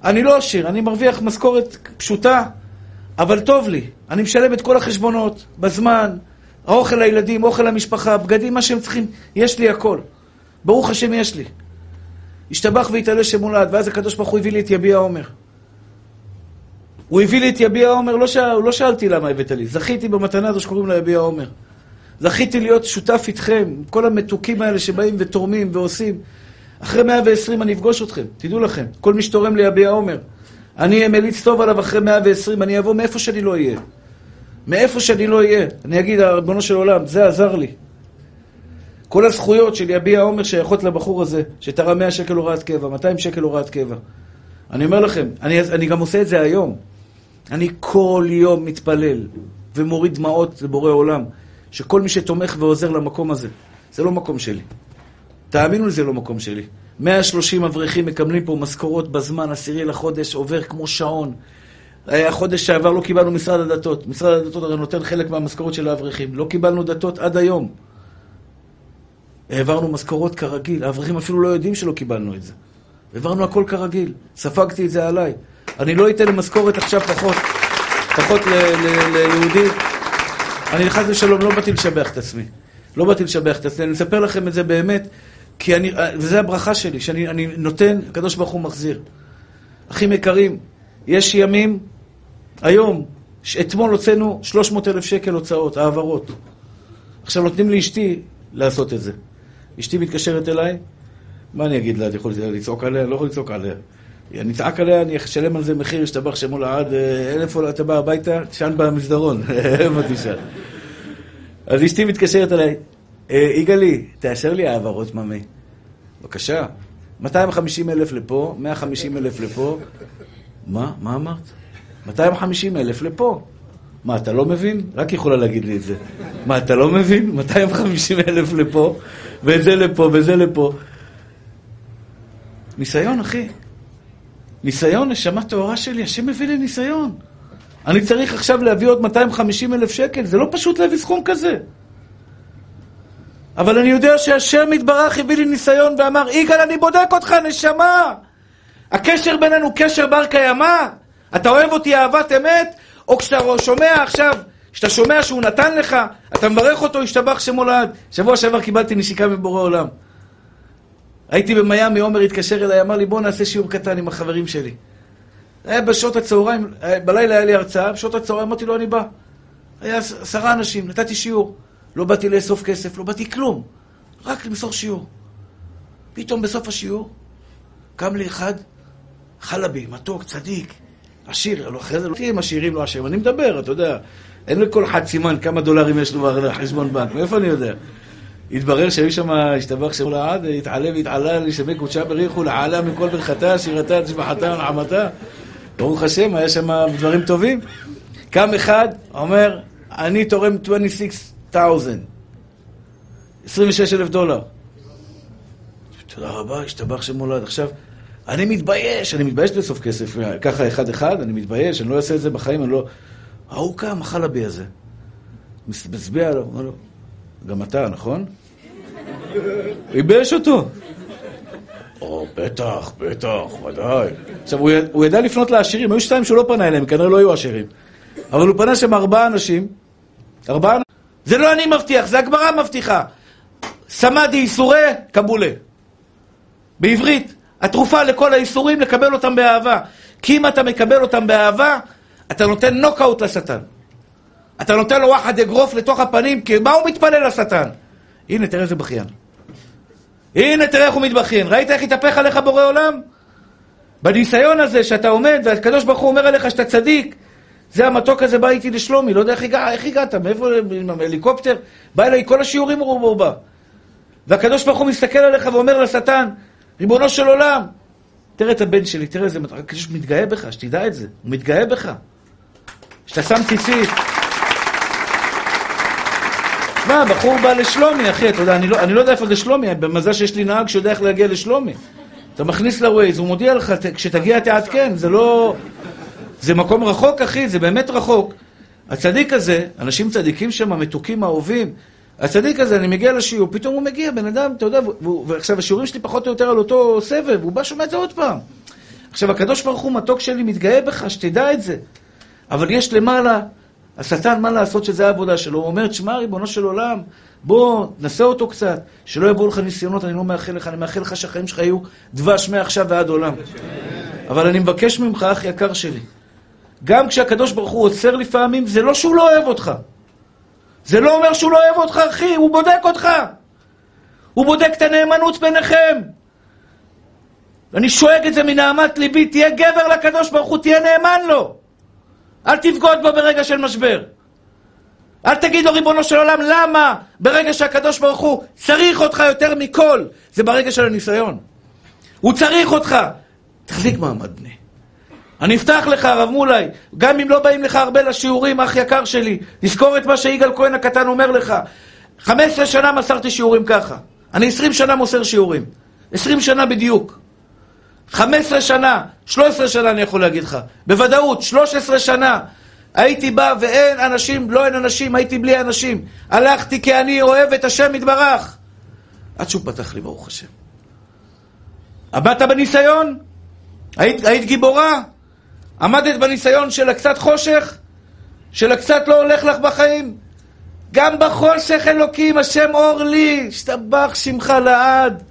אני לא עשיר, אני מרוויח משכורת פשוטה, אבל טוב לי. אני משלם את כל החשבונות, בזמן, האוכל לילדים, אוכל למשפחה, בגדים, מה שהם צריכים, יש לי הכל. ברוך השם, יש לי. השתבח והתעלה שמולד, ואז הקדוש ברוך הוא הביא לי את יביע עומר. הוא הביא לי את יביע עומר, לא, שאל, לא שאלתי למה הבאת לי, זכיתי במתנה הזו שקוראים לה יביע עומר. זכיתי להיות שותף איתכם, כל המתוקים האלה שבאים ותורמים ועושים. אחרי 120 אני אפגוש אתכם, תדעו לכם, כל מי שתורם ליביע עומר. אני אהיה מליץ טוב עליו אחרי 120, אני אבוא מאיפה שאני לא אהיה. מאיפה שאני לא אהיה. אני אגיד, ריבונו של עולם, זה עזר לי. כל הזכויות של יביע עומר שייכות לבחור הזה, שתרם 100 שקל הוראת קבע, 200 שקל הוראת קבע. אני אומר לכם, אני, אני גם עושה את זה היום. אני כל יום מתפלל ומוריד דמעות לבורא עולם, שכל מי שתומך ועוזר למקום הזה, זה לא מקום שלי. תאמינו לי, זה לא מקום שלי. 130 אברכים מקבלים פה משכורות בזמן, עשירי לחודש, עובר כמו שעון. החודש שעבר לא קיבלנו משרד הדתות. משרד הדתות הרי נותן חלק מהמשכורות של האברכים. לא קיבלנו דתות עד היום. העברנו משכורות כרגיל. האברכים אפילו לא יודעים שלא קיבלנו את זה. העברנו הכל כרגיל. ספגתי את זה עליי. אני לא אתן למשכורת עכשיו פחות, פחות ליהודי. אני חס ושלום לא באתי לשבח את עצמי. לא באתי לשבח את עצמי. אני מספר לכם את זה באמת, כי אני, וזו הברכה שלי, שאני נותן, הקדוש ברוך הוא מחזיר. אחים יקרים, יש ימים, היום, אתמול הוצאנו 300 אלף שקל הוצאות, העברות. עכשיו נותנים לאשתי לעשות את זה. אשתי מתקשרת אליי, מה אני אגיד לה? אני יכול לצעוק עליה? לא יכול לצעוק עליה. אני אצעק עליה, אני אשלם על זה מחיר, ישתבח שמו לעד, אלף עולה, אתה בא הביתה, תשן במסדרון, איפה תשאל? אז אשתי מתקשרת אליי, אה, יגאלי, תאשר לי העברות ממי. בבקשה. 250 אלף לפה, 150 אלף לפה. מה? מה אמרת? 250 אלף לפה. מה, אתה לא מבין? רק יכולה להגיד לי את זה. מה, אתה לא מבין? 250 אלף לפה, וזה לפה, וזה לפה. ניסיון, אחי. ניסיון, נשמה טהורה שלי, השם מביא לי ניסיון. אני צריך עכשיו להביא עוד 250 אלף שקל, זה לא פשוט להביא סכום כזה. אבל אני יודע שהשם יתברך הביא לי ניסיון ואמר, יגאל, אני בודק אותך, נשמה! הקשר בינינו קשר בר קיימא? אתה אוהב אותי אהבת אמת? או כשאתה שומע עכשיו, כשאתה שומע שהוא נתן לך, אתה מברך אותו, השתבח שמו לעד. שבוע שעבר קיבלתי נשיקה מבורא עולם. הייתי במיאמי, עומר התקשר אליי, אמר לי, בוא נעשה שיעור קטן עם החברים שלי. היה בשעות הצהריים, בלילה היה לי הרצאה, בשעות הצהריים אמרתי לו, אני בא. היה עשרה אנשים, נתתי שיעור. לא באתי לאסוף כסף, לא באתי כלום. רק למסור שיעור. פתאום בסוף השיעור, קם לי אחד, חלבי, מתוק, צדיק, עשיר, לא, אחרי זה לא תהיה עם עשירים לא עשירים, אני מדבר, אתה יודע, אין לכל אחד סימן כמה דולרים יש לו בחשבון בנק, מאיפה אני יודע? התברר שהיו שם, השתבח שם לעד, התעלה והתעלה לשמי קודשה בריחו, לעלה מכל ברכתה, שירתה, תשבחתה, נחמתה. ברוך השם, היה שם דברים טובים. קם אחד, אומר, אני תורם 26,000, 26 אלף דולר. תודה רבה, השתבח שם מולד. עכשיו, אני מתבייש, אני מתבייש לאסוף כסף ככה אחד-אחד, אני מתבייש, אני לא אעשה את זה בחיים, אני לא... ההוא קם, החלבי הזה. מצביע עליו, אומר לו, גם אתה, נכון? ייבש אותו. או, בטח, בטח, ודאי. עכשיו, הוא ידע לפנות לעשירים, היו שתיים שהוא לא פנה אליהם, כנראה לא היו עשירים. אבל הוא פנה שם ארבעה אנשים, ארבעה אנשים, זה לא אני מבטיח, זה הגמרא מבטיחה. סמדי איסורי קבולה. בעברית, התרופה לכל האיסורים, לקבל אותם באהבה. כי אם אתה מקבל אותם באהבה, אתה נותן נוקאוט לשטן. אתה נותן לו וואחד אגרוף לתוך הפנים, כי מה הוא מתפלל לשטן? הנה, תראה איזה בכיין. הנה, תראה איך הוא מתבכיין. ראית איך התהפך עליך בורא עולם? בניסיון הזה שאתה עומד, והקדוש ברוך הוא אומר עליך שאתה צדיק, זה המתוק הזה בא איתי לשלומי, לא יודע איך, הגע, איך הגעת, מאיפה, עם הליקופטר, בא אליי כל השיעורים הוא בא. והקדוש ברוך הוא מסתכל עליך ואומר לשטן, ריבונו של עולם, תראה את הבן שלי, תראה איזה... הקדוש מתגאה בך, שתדע את זה, הוא מתגאה בך. שאתה שם ציצית. שמע, בחור בא לשלומי, אחי, אתה יודע, אני לא, אני לא יודע איפה זה שלומי, במזל שיש לי נהג שיודע איך להגיע לשלומי. אתה מכניס לווייז, הוא מודיע לך, כשתגיע תעדכן, זה לא... זה מקום רחוק, אחי, זה באמת רחוק. הצדיק הזה, אנשים צדיקים שם, מתוקים, אהובים, הצדיק הזה, אני מגיע לשיעור, פתאום הוא מגיע, בן אדם, אתה יודע, ועכשיו השיעורים שלי פחות או יותר על אותו סבב, הוא בא שומע את זה עוד פעם. עכשיו, הקדוש ברוך הוא מתוק שלי מתגאה בך, שתדע את זה. אבל יש למעלה, השטן, מה לעשות שזה העבודה שלו? הוא אומר, תשמע, ריבונו של עולם, בוא, נסה אותו קצת, שלא יבואו לך ניסיונות, אני לא מאחל לך, אני מאחל לך שהחיים שלך יהיו דבש מעכשיו ועד עולם. אבל אני מבקש ממך, אח יקר שלי, גם כשהקדוש ברוך הוא עוצר לפעמים, זה לא שהוא לא אוהב אותך. זה לא אומר שהוא לא אוהב אותך, אחי, הוא בודק אותך. הוא בודק את הנאמנות ביניכם. אני שואג את זה מנהמת ליבי, תהיה גבר לקדוש ברוך הוא, תהיה נאמן לו. אל תבגוד בו ברגע של משבר. אל תגיד לו, ריבונו של עולם, למה ברגע שהקדוש ברוך הוא צריך אותך יותר מכל? זה ברגע של הניסיון. הוא צריך אותך. תחזיק מעמד בני. אני אפתח לך, הרב מולי, גם אם לא באים לך הרבה לשיעורים, אח יקר שלי, תזכור את מה שיגאל כהן הקטן אומר לך. 15 שנה מסרתי שיעורים ככה. אני 20 שנה מוסר שיעורים. 20 שנה בדיוק. 15 שנה, 13 שנה אני יכול להגיד לך. בוודאות, 13 שנה. הייתי בא ואין אנשים, לא אין אנשים, הייתי בלי אנשים. הלכתי כי אני אוהב את השם יתברך. עד שהוא פתח לי, ברוך השם. עבדת בניסיון? היית, היית גיבורה? עמדת בניסיון של הקצת חושך? של הקצת לא הולך לך בחיים? גם בחושך אלוקים, השם אור לי, השתבח שמך לעד.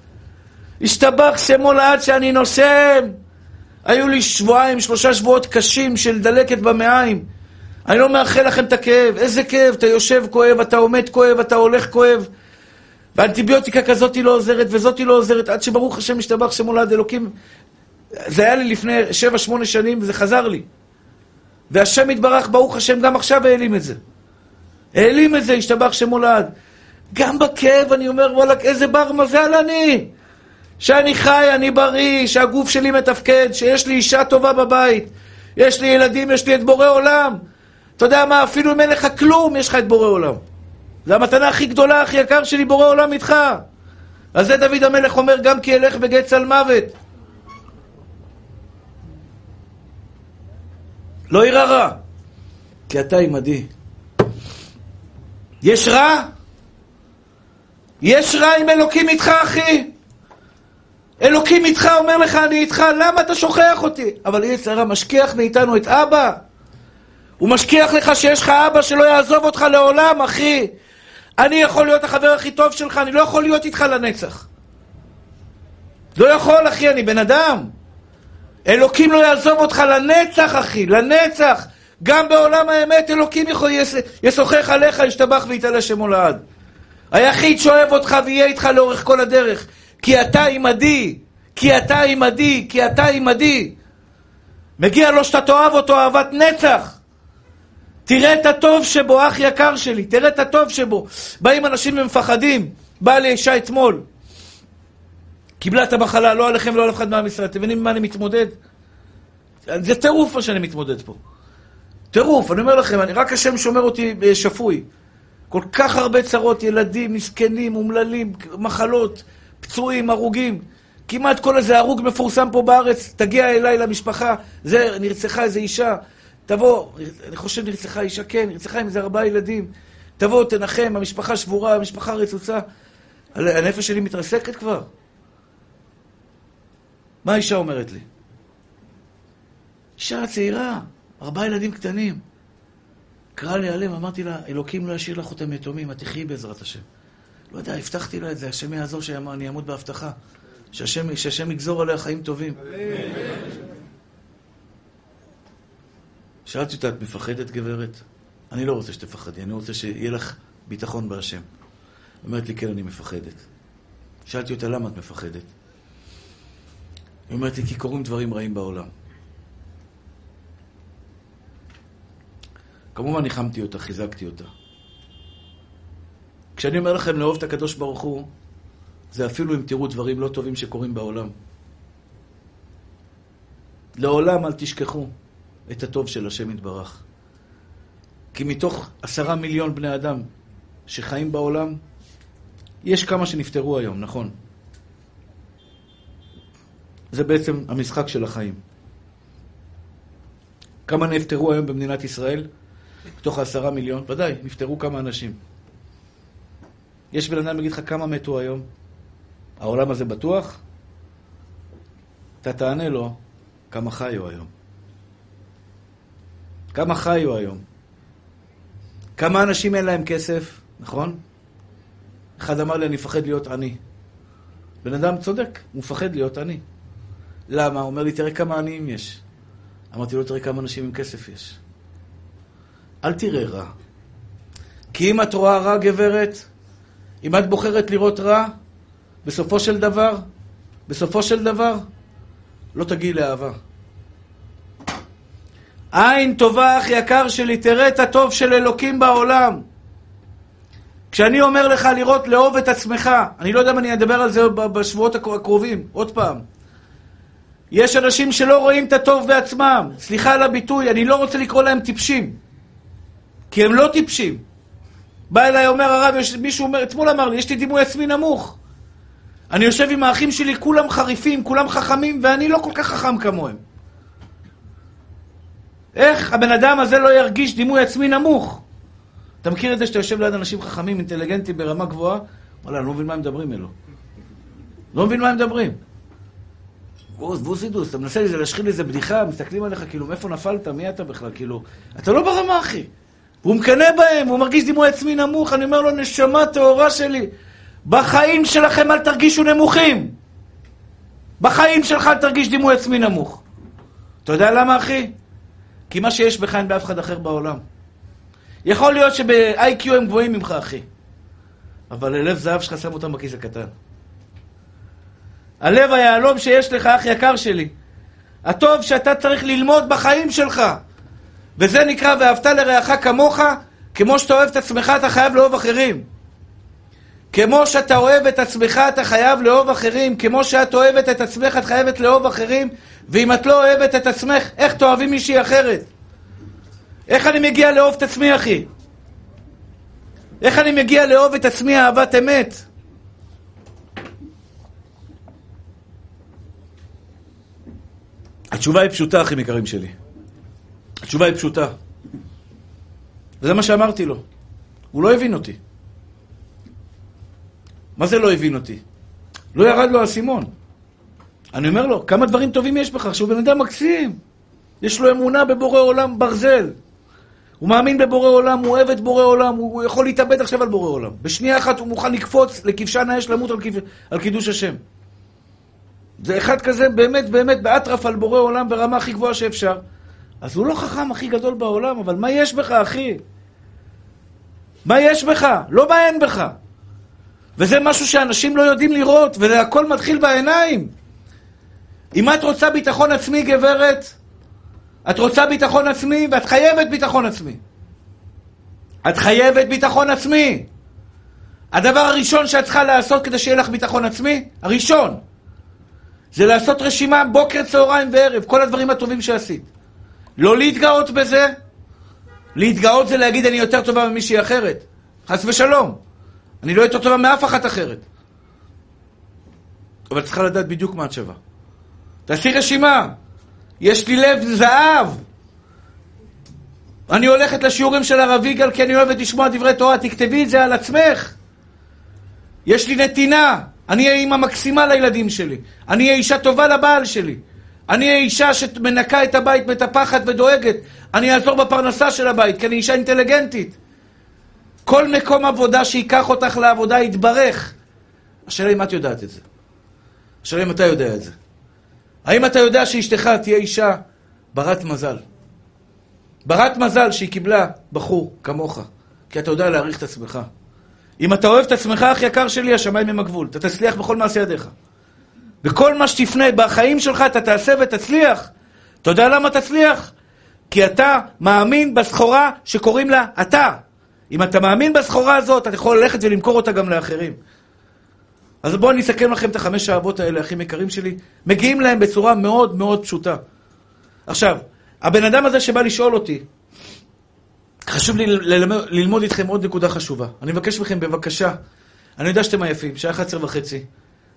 השתבח שמו לעד שאני נושם. היו לי שבועיים, שלושה שבועות קשים של דלקת במעיים. אני לא מאחל לכם את הכאב. איזה כאב? אתה יושב כואב, אתה עומד כואב, אתה הולך כואב. ואנטיביוטיקה כזאת לא עוזרת וזאת לא עוזרת, עד שברוך השם השתבח שמו לעד אלוקים. זה היה לי לפני שבע, שמונה שנים, וזה חזר לי. והשם יתברך, ברוך השם, גם עכשיו העלים את זה. העלים את זה, השתבח שמו לעד. גם בכאב אני אומר, וואלכ, איזה בר מזל אני. שאני חי, אני בריא, שהגוף שלי מתפקד, שיש לי אישה טובה בבית, יש לי ילדים, יש לי את בורא עולם. אתה יודע מה, אפילו אם אין לך כלום, יש לך את בורא עולם. זו המתנה הכי גדולה, הכי יקר שלי, בורא עולם איתך. אז זה דוד המלך אומר, גם כי אלך בגט צל מוות. לא ירא רע, כי אתה עמדי. יש רע? יש רע אם אלוקים איתך, אחי. אלוקים איתך, אומר לך, אני איתך, למה אתה שוכח אותי? אבל יצר הרע משכיח מאיתנו את אבא. הוא משכיח לך שיש לך אבא שלא יעזוב אותך לעולם, אחי. אני יכול להיות החבר הכי טוב שלך, אני לא יכול להיות איתך לנצח. לא יכול, אחי, אני בן אדם. אלוקים לא יעזוב אותך לנצח, אחי, לנצח. גם בעולם האמת אלוקים יכול, ישוחח עליך, ישתבח ויתעלה שמו לעד. היחיד שאוהב אותך ויהיה איתך לאורך כל הדרך. כי אתה עמדי, כי אתה עמדי, כי אתה עמדי. מגיע לו שאתה תאהב אותו אהבת נצח. תראה את הטוב שבו, אח יקר שלי, תראה את הטוב שבו. באים אנשים ומפחדים. באה לי אישה אתמול. קיבלה את המחלה, לא עליכם ולא על אף אחד מעם ישראל. אתם מבינים במה אני מתמודד? זה טירוף מה שאני מתמודד פה. טירוף, אני אומר לכם, אני, רק השם שומר אותי אה, שפוי. כל כך הרבה צרות, ילדים, מסכנים, אומללים, מחלות. פצועים, הרוגים. כמעט כל איזה הרוג מפורסם פה בארץ, תגיע אליי למשפחה, זה, נרצחה איזה אישה, תבוא, אני חושב נרצחה אישה, כן, נרצחה עם איזה ארבעה ילדים, תבוא, תנחם, המשפחה שבורה, המשפחה רצוצה. הנפש שלי מתרסקת כבר. מה האישה אומרת לי? אישה צעירה, ארבעה ילדים קטנים. קרא לי הלב, אמרתי לה, אלוקים לא ישאיר לך אותם יתומים, את תחי בעזרת השם. לא יודע, הבטחתי לה את זה, השם יעזור שאני אעמוד בהבטחה. שהשם, שהשם יגזור עליה חיים טובים. שאלתי אותה, את מפחדת גברת? אני לא רוצה שתפחדי, אני רוצה שיהיה לך ביטחון בהשם. אומרת לי, כן, אני מפחדת. שאלתי אותה, למה את מפחדת? היא אומרת לי, כי קורים דברים רעים בעולם. כמובן ניחמתי אותה, חיזקתי אותה. כשאני אומר לכם לאהוב את הקדוש ברוך הוא, זה אפילו אם תראו דברים לא טובים שקורים בעולם. לעולם אל תשכחו את הטוב של השם יתברך. כי מתוך עשרה מיליון בני אדם שחיים בעולם, יש כמה שנפטרו היום, נכון. זה בעצם המשחק של החיים. כמה נפטרו היום במדינת ישראל? מתוך העשרה מיליון? ודאי, נפטרו כמה אנשים. יש בן אדם יגיד לך כמה מתו היום? העולם הזה בטוח? אתה תענה לו כמה חיו היום. כמה חיו היום. כמה אנשים אין להם כסף, נכון? אחד אמר לי, אני מפחד להיות עני. בן אדם צודק, הוא מפחד להיות עני. למה? הוא אומר לי, תראה כמה עניים יש. אמרתי לו, תראה כמה אנשים עם כסף יש. אל תראה רע. כי אם את רואה רע, גברת, אם את בוחרת לראות רע, בסופו של דבר, בסופו של דבר, לא תגיעי לאהבה. עין טובה, אח יקר שלי, תראה את הטוב של אלוקים בעולם. כשאני אומר לך לראות, לאהוב את עצמך, אני לא יודע אם אני אדבר על זה בשבועות הקרובים, עוד פעם. יש אנשים שלא רואים את הטוב בעצמם. סליחה על הביטוי, אני לא רוצה לקרוא להם טיפשים. כי הם לא טיפשים. בא אליי, אומר הרב, יש, מישהו אומר, אתמול אמר לי, יש לי דימוי עצמי נמוך. אני יושב עם האחים שלי, כולם חריפים, כולם חכמים, ואני לא כל כך חכם כמוהם. איך הבן אדם הזה לא ירגיש דימוי עצמי נמוך? אתה מכיר את זה שאתה יושב ליד אנשים חכמים, אינטליגנטים, ברמה גבוהה? וואלה, אני לא מבין מה הם מדברים אלו. לא מבין מה הם מדברים. בוז, בוזידוס, אתה מנסה להשחיל איזה בדיחה, מסתכלים עליך, כאילו, מאיפה נפלת? מי אתה בכלל? כאילו, אתה לא ברמה, אחי. והוא מקנא בהם, הוא מרגיש דימוי עצמי נמוך, אני אומר לו, נשמה טהורה שלי, בחיים שלכם אל תרגישו נמוכים. בחיים שלך אל תרגיש דימוי עצמי נמוך. אתה יודע למה, אחי? כי מה שיש בך אין באף אחד אחר בעולם. יכול להיות שב-IQ הם גבוהים ממך, אחי. אבל ללב זהב שלך שם אותם בכיס הקטן. הלב היהלום שיש לך, אח יקר שלי. הטוב שאתה צריך ללמוד בחיים שלך. וזה נקרא ואהבת לרעך כמוך, כמו שאתה אוהב את עצמך, אתה חייב לאהוב אחרים. כמו שאתה אוהב את עצמך, אתה חייב לאהוב אחרים. כמו שאת אוהבת את עצמך, את חייבת לאהוב אחרים. ואם את לא אוהבת את עצמך, איך תאהבי מישהי אחרת? איך אני מגיע לאהוב את עצמי, אחי? איך אני מגיע לאהוב את עצמי אהבת אמת? התשובה היא פשוטה, אחים יקרים שלי. התשובה היא פשוטה. וזה מה שאמרתי לו. הוא לא הבין אותי. מה זה לא הבין אותי? לא ירד לו האסימון. אני אומר לו, כמה דברים טובים יש בך, שהוא בן אדם מקסים. יש לו אמונה בבורא עולם ברזל. הוא מאמין בבורא עולם, הוא אוהב את בורא עולם, הוא יכול להתאבד עכשיו על בורא עולם. בשנייה אחת הוא מוכן לקפוץ לכבשן האש למות על, על קידוש השם. זה אחד כזה באמת באמת באטרף על בורא עולם ברמה הכי גבוהה שאפשר. אז הוא לא חכם הכי גדול בעולם, אבל מה יש בך, אחי? מה יש בך? לא מה אין בך. וזה משהו שאנשים לא יודעים לראות, והכל מתחיל בעיניים. אם את רוצה ביטחון עצמי, גברת, את רוצה ביטחון עצמי, ואת חייבת ביטחון עצמי. את חייבת ביטחון עצמי. הדבר הראשון שאת צריכה לעשות כדי שיהיה לך ביטחון עצמי, הראשון, זה לעשות רשימה בוקר, צהריים וערב, כל הדברים הטובים שעשית. לא להתגאות בזה. להתגאות זה להגיד אני יותר טובה ממישהי אחרת. חס ושלום. אני לא יותר טובה מאף אחת אחרת. אבל צריכה לדעת בדיוק מה את שווה. תעשי רשימה. יש לי לב זהב. אני הולכת לשיעורים של הרב יגאל כי אני אוהבת לשמוע דברי תורה, תכתבי את זה על עצמך. יש לי נתינה. אני אהיה אימא מקסימה לילדים שלי. אני אהיה אישה טובה לבעל שלי. אני אישה שמנקה את הבית, מטפחת ודואגת. אני אעזור בפרנסה של הבית, כי אני אישה אינטליגנטית. כל מקום עבודה שייקח אותך לעבודה יתברך. השאלה אם את יודעת את זה. השאלה אם אתה יודע את זה. האם אתה יודע שאשתך תהיה אישה ברת מזל? ברת מזל שהיא קיבלה בחור כמוך, כי אתה יודע להעריך את עצמך. אם אתה אוהב את עצמך, אח יקר שלי, השמיים הם הגבול. אתה תצליח בכל מעשי ידיך. בכל מה שתפנה בחיים שלך, אתה תעשה ותצליח. אתה יודע למה תצליח? כי אתה מאמין בסחורה שקוראים לה אתה. אם אתה מאמין בסחורה הזאת, אתה יכול ללכת ולמכור אותה גם לאחרים. אז בואו אני אסכם לכם את החמש האבות האלה, אחים יקרים שלי. מגיעים להם בצורה מאוד מאוד פשוטה. עכשיו, הבן אדם הזה שבא לשאול אותי, חשוב לי ללמד, ללמוד איתכם עוד נקודה חשובה. אני מבקש מכם, בבקשה, אני יודע שאתם עייפים, שעה 11 וחצי,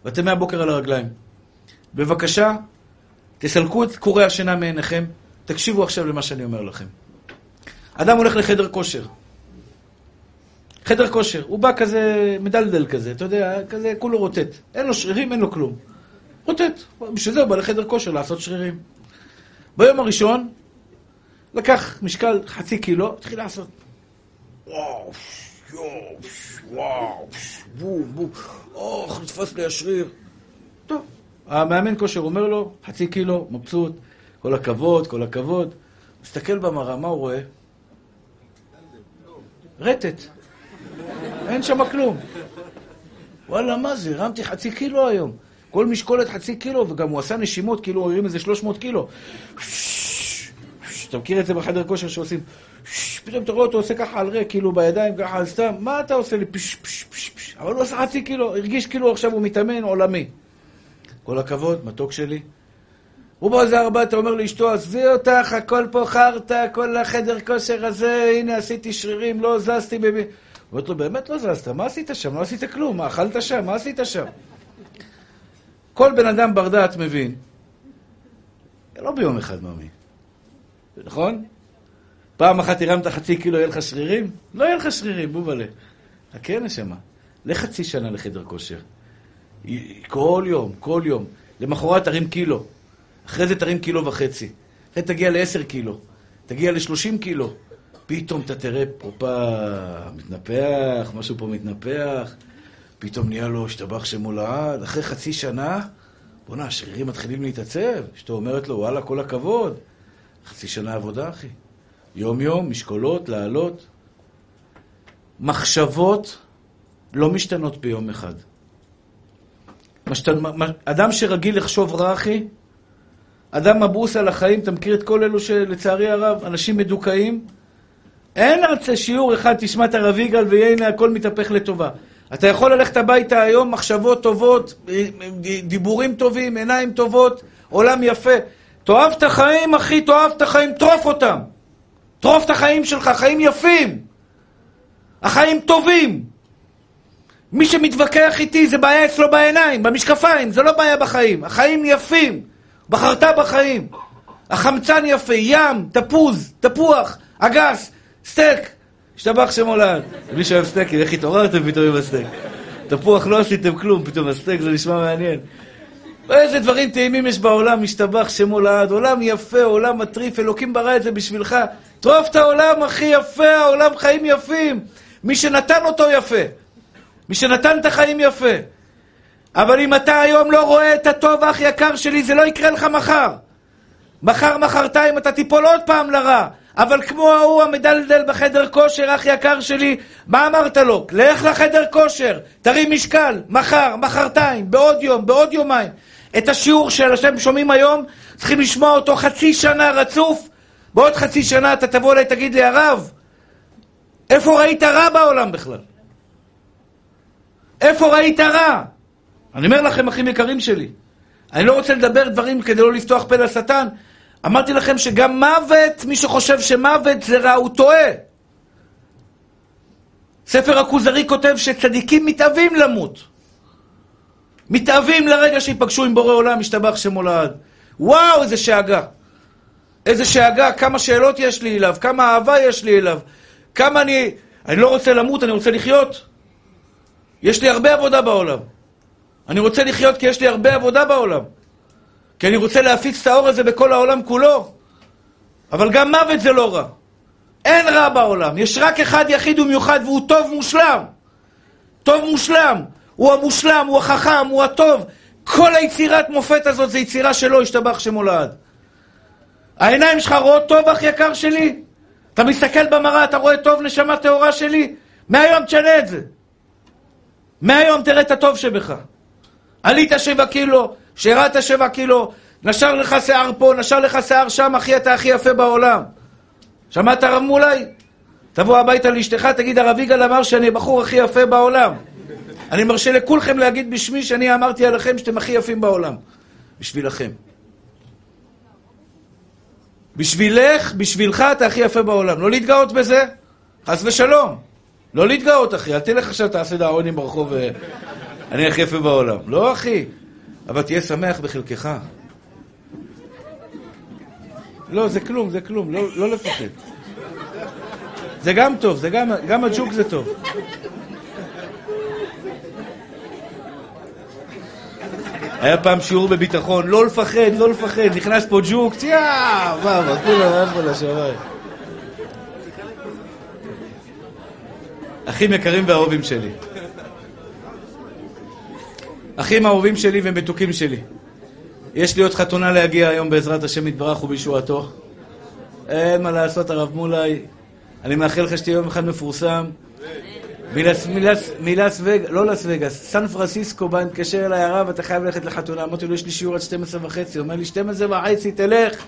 ואתם מהבוקר על הרגליים. בבקשה, תסלקו את קורי השינה מעיניכם, תקשיבו עכשיו למה שאני אומר לכם. אדם הולך לחדר כושר. חדר כושר, הוא בא כזה מדלדל כזה, אתה יודע, כזה כולו רוטט. אין לו שרירים, אין לו כלום. רוטט. בשביל זה הוא בא לחדר כושר לעשות שרירים. ביום הראשון, לקח משקל חצי קילו, התחיל לעשות. וואו, יואו, וואו, בום, בום, אוח, נתפס לי השריר. טוב, המאמן כושר אומר לו, חצי קילו, מבסוט, כל הכבוד, כל הכבוד. מסתכל במראה, מה הוא רואה? רטט. אין שם כלום. וואלה, מה זה? הרמתי חצי קילו היום. כל משקולת חצי קילו, וגם הוא עשה נשימות, כאילו הוא הרים איזה 300 קילו. אתה מכיר את זה בחדר כושר שעושים, פתאום אתה רואה אותו עושה ככה על ריק, כאילו בידיים, ככה על סתם, מה אתה עושה לי? פש, פש, פש, פש. אבל הוא עשה חצי קילו, הרגיש כאילו עכשיו הוא מתאמן עולמי. כל הכבוד, מתוק שלי. הוא באיזה ארבע, אתה אומר לאשתו, עזבי אותך, הכל פה חרטא, כל החדר כושר הזה, הנה עשיתי שרירים, לא זזתי בבי... אומרת לו, באמת לא זזת, מה עשית שם? לא עשית כלום, מה אכלת שם? מה עשית שם? כל בן אדם בר דעת מבין, לא ביום אחד, ממי. נכון? פעם אחת הרמת חצי קילו, יהיה לך שרירים? לא יהיה לך שרירים, בובלה. חכה נשמה. לך חצי שנה לחדר כושר. כל יום, כל יום. למחרת תרים קילו. אחרי זה תרים קילו וחצי. אחרי תגיע לעשר קילו. תגיע לשלושים קילו. פתאום אתה תראה פה פעם מתנפח, משהו פה מתנפח. פתאום נהיה לו השתבח שמו לעד. אחרי חצי שנה, בואנה, השרירים מתחילים להתעצב. אשתו אומרת לו, וואלה, כל הכבוד. חצי שנה עבודה, אחי. יום-יום, משקולות, לעלות. מחשבות לא משתנות ביום אחד. משת... אדם שרגיל לחשוב רע, אחי, אדם מבוס על החיים, אתה מכיר את כל אלו שלצערי הרב, אנשים מדוכאים? אין ארצה שיעור אחד, תשמע את הרב יגאל והנה הכל מתהפך לטובה. אתה יכול ללכת הביתה היום, מחשבות טובות, דיבורים טובים, עיניים טובות, עולם יפה. תאהב את החיים, אחי, תאהב את החיים, טרוף אותם. טרוף את החיים שלך, חיים יפים. החיים טובים. מי שמתווכח איתי זה בעיה אצלו בעיניים, במשקפיים, זה לא בעיה בחיים. החיים יפים. בחרת בחיים. החמצן יפה, ים, תפוז, תפוח, אגס, סטייק. ישתבח שמו לעד. מי שאוהב סטייקים, איך התעוררתם פתאום עם הסטייק? תפוח לא עשיתם כלום, פתאום הסטייק זה נשמע מעניין. איזה דברים טעימים יש בעולם, ישתבח שמו לעד. עולם יפה, עולם מטריף, אלוקים ברא את זה בשבילך. טרוף את העולם, הכי יפה, העולם חיים יפים. מי שנתן אותו יפה. מי שנתן את החיים יפה. אבל אם אתה היום לא רואה את הטוב, אח יקר שלי, זה לא יקרה לך מחר. מחר, מחרתיים, אתה תיפול עוד פעם לרע. אבל כמו ההוא המדלדל בחדר כושר, אח יקר שלי, מה אמרת לו? לך לחדר כושר, תרים משקל, מחר, מחרתיים, בעוד יום, בעוד יומיים. את השיעור שאתם שומעים היום, צריכים לשמוע אותו חצי שנה רצוף. בעוד חצי שנה אתה תבוא אליי, תגיד לי, הרב, איפה ראית רע בעולם בכלל? איפה ראית רע? אני אומר לכם, אחים יקרים שלי, אני לא רוצה לדבר דברים כדי לא לפתוח פה לשטן. אמרתי לכם שגם מוות, מי שחושב שמוות זה רע, הוא טועה. ספר הכוזרי כותב שצדיקים מתאווים למות. מתאווים לרגע שיפגשו עם בורא עולם, משתבח שמו לעד. וואו, איזה שאגה. איזה שאגה, כמה שאלות יש לי אליו, כמה אהבה יש לי אליו, כמה אני... אני לא רוצה למות, אני רוצה לחיות. יש לי הרבה עבודה בעולם. אני רוצה לחיות כי יש לי הרבה עבודה בעולם. כי אני רוצה להפיץ את האור הזה בכל העולם כולו. אבל גם מוות זה לא רע. אין רע בעולם, יש רק אחד יחיד ומיוחד והוא טוב מושלם. טוב מושלם. הוא המושלם, הוא החכם, הוא הטוב. כל היצירת מופת הזאת זה יצירה שלו, השתבח שמו לעד. העיניים שלך רואות טוב, אח יקר שלי? אתה מסתכל במראה, אתה רואה טוב, נשמה טהורה שלי? מהיום תשנה את זה. מהיום תראה את הטוב שבך. עלית שבע קילו, שירדת שבע קילו, נשר לך שיער פה, נשר לך שיער שם, אחי, אתה הכי יפה בעולם. שמעת הרב מולי? תבוא הביתה לאשתך, תגיד, הרב יגאל אמר שאני הבחור הכי יפה בעולם. אני מרשה לכולכם להגיד בשמי שאני אמרתי עליכם שאתם הכי יפים בעולם. בשבילכם. בשבילך, בשבילך אתה הכי יפה בעולם. לא להתגאות בזה, חס ושלום. לא להתגאות, אחי. אל תלך עכשיו, תעשה דאונים ברחוב ואני הכי יפה בעולם. לא, אחי. אבל תהיה שמח בחלקך. לא, זה כלום, זה כלום. לא, לא לפחד. זה גם טוב, זה גם, גם הג'וק זה טוב. היה פעם שיעור בביטחון, לא לפחד, לא לפחד, נכנס פה ג'וק, צייה, מה, כולם עפו לשמיים. אחים יקרים ואהובים שלי. אחים אהובים שלי ומתוקים שלי. יש לי עוד חתונה להגיע היום בעזרת השם יתברך ובישועתו. אין מה לעשות, הרב מולאי. אני מאחל לך שתהיה יום אחד מפורסם. מלס וגאס, לא לס וגאס, סן פרנסיסקו בא, מתקשר אליי הרב, אתה חייב ללכת לחתונה. אמרתי לו, יש לי שיעור עד 12 וחצי. אומר לי, 12 וחצי, תלך.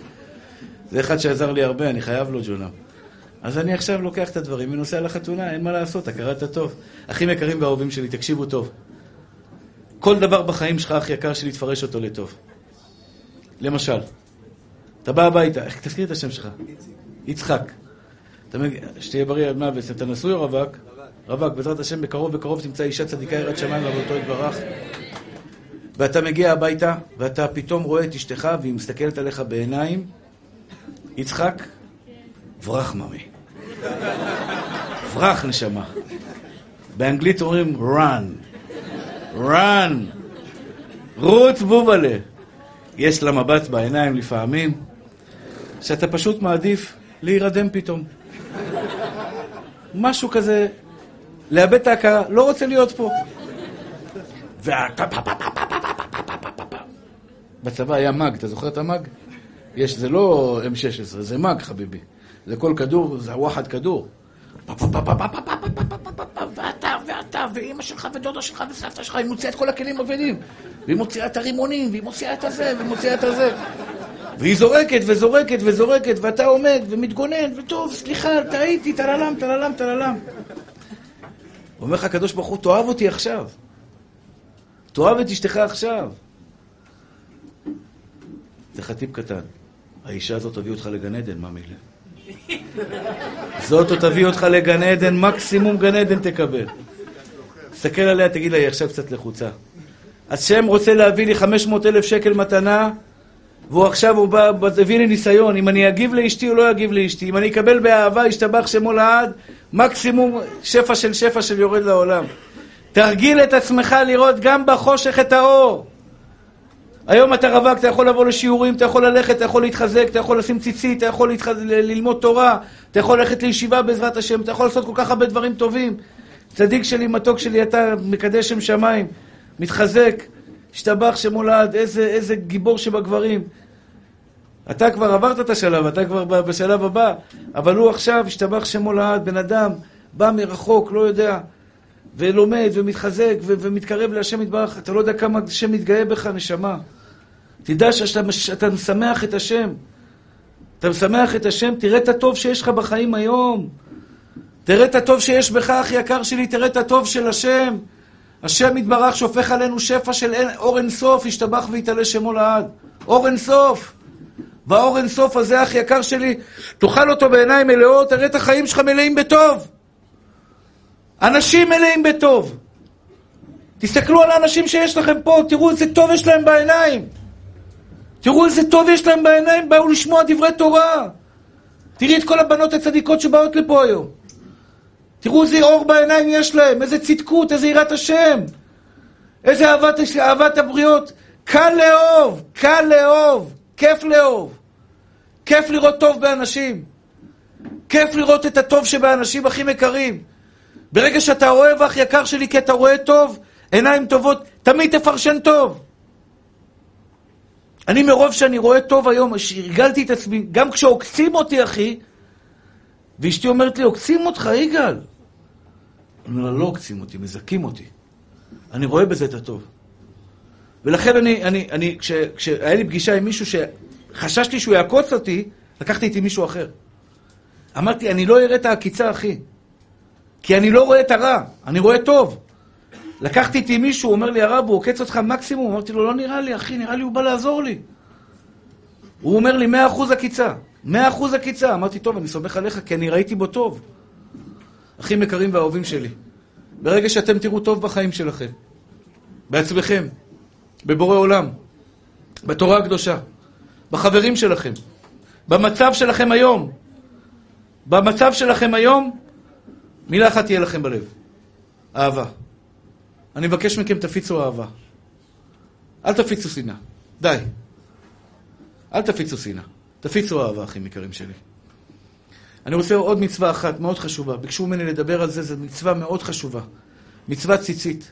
זה אחד שעזר לי הרבה, אני חייב לו, ג'ונה. אז אני עכשיו לוקח את הדברים ונוסע לחתונה, אין מה לעשות, הכרת הטוב. אחים יקרים ואהובים שלי, תקשיבו טוב. כל דבר בחיים שלך, אח יקר שלי, תפרש אותו לטוב. למשל, אתה בא הביתה, איך תזכיר את השם שלך? יצחק. שתהיה בריא עד מוות. אתה נשוי או רווק? רווק. בעזרת השם, בקרוב בקרוב תמצא אישה צדיקה יראת שמיים ועבודתו יתברך. ואתה מגיע הביתה, ואתה פתאום רואה את אשתך, והיא מסתכלת עליך בעיניים. יצחק, ברח ממי. ברח נשמה. באנגלית אומרים run. run. רוץ בובלה. יש לה מבט בעיניים לפעמים, שאתה פשוט מעדיף להירדם פתאום. משהו כזה, לאבד את ההכרה, לא רוצה להיות פה. בצבא היה מאג, אתה זוכר את המאג? יש, זה לא M16, זה מאג, חביבי. זה כל כדור, זה וואחד כדור. ואתה, ואתה, ואימא שלך, ודודה שלך, וסבתא שלך, היא מוציאה את כל הכלים הכבדים. והיא מוציאה את הרימונים, והיא מוציאה את הזה, והיא מוציאה את הזה. והיא זורקת וזורקת וזורקת, ואתה עומד ומתגונן, וטוב, סליחה, טעיתי, טללם, טללם, טללם. אומר לך הקדוש ברוך הוא, תאהב אותי עכשיו. תאהב את אשתך עכשיו. זה חטיב קטן. האישה הזאת תביא אותך לגן עדן, מה מילה? זאת תביא אותך לגן עדן, מקסימום גן עדן תקבל. תסתכל עליה, תגיד לה, היא עכשיו קצת לחוצה. השם רוצה להביא לי 500 אלף שקל מתנה, והוא עכשיו, הוא בא, הביא לי ניסיון, אם אני אגיב לאשתי או לא אגיב לאשתי, אם אני אקבל באהבה, ישתבח שמו לעד, מקסימום שפע של שפע של יורד לעולם. תרגיל את עצמך לראות גם בחושך את האור. היום אתה רווק, אתה יכול לבוא לשיעורים, אתה יכול ללכת, אתה יכול להתחזק, אתה יכול לשים ציצית, אתה יכול להתחז... ללמוד תורה, אתה יכול ללכת לישיבה בעזרת השם, אתה יכול לעשות כל כך הרבה דברים טובים. צדיק שלי, מתוק שלי, אתה מקדש שם שמיים, מתחזק, השתבח שמולד, איזה, איזה גיבור שבגברים. אתה כבר עברת את השלב, אתה כבר בשלב הבא, אבל הוא עכשיו, השתבח שמו לעד, בן אדם, בא מרחוק, לא יודע, ולומד ומתחזק ו- ומתקרב להשם יתברך, אתה לא יודע כמה השם מתגאה בך, נשמה. תדע שאתה משמח את השם. אתה משמח את השם, תראה את הטוב שיש לך בחיים היום. תראה את הטוב שיש בך, אחי יקר שלי, תראה את הטוב של השם. השם יתברך שופך עלינו שפע של אור אין סוף, ישתבח ויתעלה שמו לעד. אור אין סוף. והאור אין סוף הזה, אחי יקר שלי, תאכל אותו בעיניים מלאות, תראה את החיים שלך מלאים בטוב. אנשים מלאים בטוב. תסתכלו על האנשים שיש לכם פה, תראו איזה טוב יש להם בעיניים. תראו איזה טוב יש להם בעיניים, באו לשמוע דברי תורה. תראי את כל הבנות הצדיקות שבאות לפה היום. תראו איזה אור בעיניים יש להם, איזה צדקות, איזה יראת השם. איזה אהבת, אהבת הבריות. קל לאהוב, קל לאהוב, כיף לאהוב. כיף לראות טוב באנשים. כיף לראות את הטוב שבאנשים הכי יקרים. ברגע שאתה אוהב, אח יקר שלי, כי אתה רואה טוב, עיניים טובות, תמיד תפרשן טוב. אני מרוב שאני רואה טוב היום, שהרגלתי את עצמי, גם כשעוקצים אותי, אחי, ואשתי אומרת לי, עוקצים אותך, יגאל. אני אומר לא עוקצים אותי, מזכים אותי. אני רואה בזה את הטוב. ולכן אני, אני, אני, כש, כשהיה לי פגישה עם מישהו שחששתי שהוא יעקוץ אותי, לקחתי איתי מישהו אחר. אמרתי, אני לא אראה את העקיצה, אחי. כי אני לא רואה את הרע, אני רואה טוב. לקחתי איתי מישהו, אומר לי, הרב, הוא עוקץ אותך מקסימום? אמרתי לו, לא נראה לי, אחי, נראה לי הוא בא לעזור לי. הוא אומר לי, מאה אחוז עקיצה. מאה אחוז עקיצה. אמרתי, טוב, אני סומך עליך, כי אני ראיתי בו טוב. אחים יקרים ואהובים שלי, ברגע שאתם תראו טוב בחיים שלכם, בעצמכם, בבורא עולם, בתורה הקדושה, בחברים שלכם, במצב שלכם היום, במצב שלכם היום, מילה אחת תהיה לכם בלב, אהבה. אני מבקש מכם, תפיצו אהבה. אל תפיצו שנאה. די. אל תפיצו שנאה. תפיצו אהבה, אחים יקרים שלי. אני רוצה עוד מצווה אחת מאוד חשובה. ביקשו ממני לדבר על זה, זו מצווה מאוד חשובה. מצוות ציצית.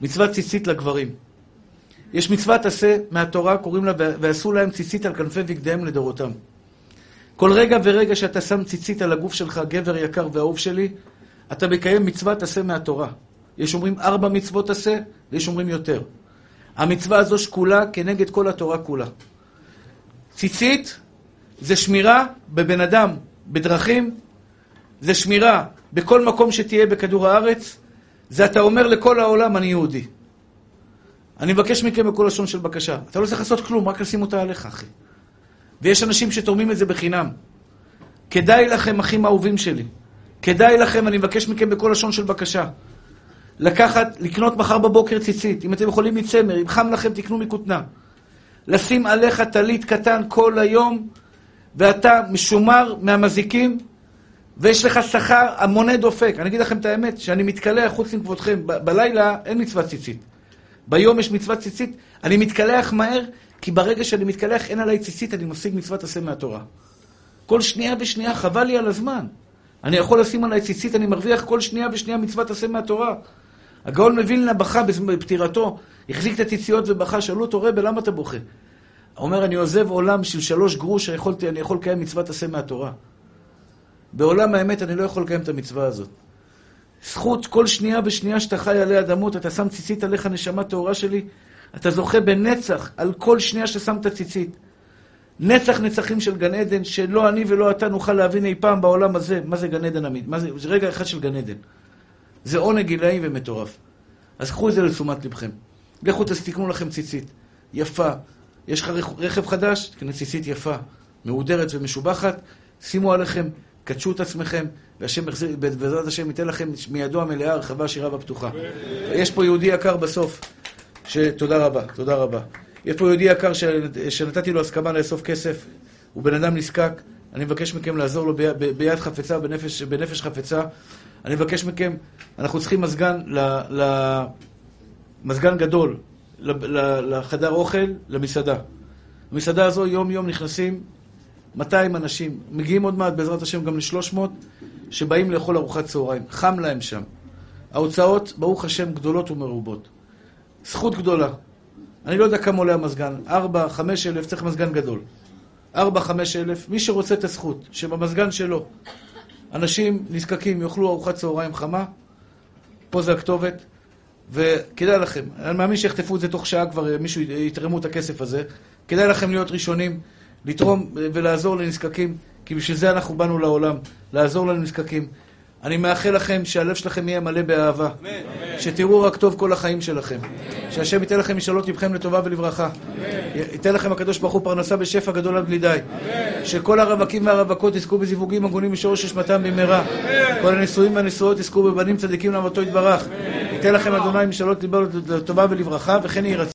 מצוות ציצית לגברים. יש מצוות עשה מהתורה, קוראים לה, ועשו להם ציצית על כנפי בגדיהם לדורותם. כל רגע ורגע שאתה שם ציצית על הגוף שלך, גבר יקר ואהוב שלי, אתה מקיים מצוות עשה מהתורה. יש אומרים ארבע מצוות עשה, ויש אומרים יותר. המצווה הזו שקולה כנגד כל התורה כולה. ציצית זה שמירה בבן אדם, בדרכים, זה שמירה בכל מקום שתהיה בכדור הארץ, זה אתה אומר לכל העולם, אני יהודי. אני מבקש מכם בכל לשון של בקשה. אתה לא צריך לעשות כלום, רק לשים אותה עליך, אחי. ויש אנשים שתורמים את זה בחינם. כדאי לכם, אחים אהובים שלי, כדאי לכם, אני מבקש מכם בכל לשון של בקשה, לקחת, לקנות מחר בבוקר ציצית, אם אתם יכולים מצמר, אם חם לכם, תקנו מכותנה. לשים עליך טלית קטן כל היום, ואתה משומר מהמזיקים, ויש לך שכר המונה דופק. אני אגיד לכם את האמת, שאני מתקלח חוץ מכבודכם, ב- בלילה אין מצוות ציצית. ביום יש מצוות ציצית, אני מתקלח מהר, כי ברגע שאני מתקלח אין עליי ציצית, אני משיג מצוות עשה מהתורה. כל שנייה ושנייה, חבל לי על הזמן. אני יכול לשים עליי ציצית, אני מרוויח כל שנייה ושנייה מצוות עשה מהתורה. הגאון מווילנה בכה בפטירתו, החזיק את הציציות ובכה, שאלו אותו, רבי, למה אתה בוכה? אומר, אני עוזב עולם של שלוש גרוש, יכולתי, אני יכול לקיים מצוות עשה מהתורה. בעולם האמת אני לא יכול לקיים את המצווה הזאת. זכות כל שנייה ושנייה שאתה חי עלי אדמות, אתה שם ציצית עליך, נשמה טהורה שלי, אתה זוכה בנצח על כל שנייה ששמת ציצית. נצח נצחים של גן עדן, שלא אני ולא אתה נוכל להבין אי פעם בעולם הזה מה זה גן עדן אמיתי, זה, זה רגע אחד של גן עדן. זה עונג גילאי ומטורף. אז קחו את זה לתשומת לבכם. לכו תקנו לכם ציצית, יפה. יש לך רכב חדש, תקנה ציצית יפה, מהודרת ומשובחת, שימו עליכם, קדשו את עצמכם, והשם בעזרת השם ייתן לכם מידו המלאה, הרחבה, השירה והפתוחה. יש פה יהודי יקר בסוף, שתודה רבה, תודה רבה. יש פה יהודי יקר ש... שנתתי לו הסכמה לאסוף כסף, הוא בן אדם נזקק, אני מבקש מכם לעזור לו ב... ב... ביד חפצה, בנפש, בנפש חפצה. אני מבקש מכם, אנחנו צריכים מזגן, ל... ל... מזגן גדול. לחדר אוכל, למסעדה. במסעדה הזו יום-יום נכנסים 200 אנשים, מגיעים עוד מעט בעזרת השם גם ל-300, שבאים לאכול ארוחת צהריים. חם להם שם. ההוצאות, ברוך השם, גדולות ומרובות. זכות גדולה. אני לא יודע כמה עולה המזגן, 4, 5 אלף, צריך מזגן גדול. 4, 5 אלף, מי שרוצה את הזכות, שבמזגן שלו אנשים נזקקים יאכלו ארוחת צהריים חמה, פה זה הכתובת, וכדאי לכם, אני מאמין שיחטפו את זה תוך שעה כבר, מישהו יתרמו את הכסף הזה, כדאי לכם להיות ראשונים, לתרום ולעזור לנזקקים, כי בשביל זה אנחנו באנו לעולם, לעזור לנזקקים. אני מאחל לכם שהלב שלכם יהיה מלא באהבה. אמן. שתראו רק טוב כל החיים שלכם. שהשם ייתן לכם משאלות לבכם לטובה ולברכה. ייתן לכם הקדוש ברוך הוא פרנסה בשפע גדול עד בלי די. שכל הרווקים והרווקות יזכו בזיווגים הגונים משורש נשמתם במהרה. כל הנישואים והנישואות יזכו בבנים צדיקים לאמתו יתברך. ייתן לכם אדוני משאלות ליבו לטובה ולברכה, וכן יהי רצון.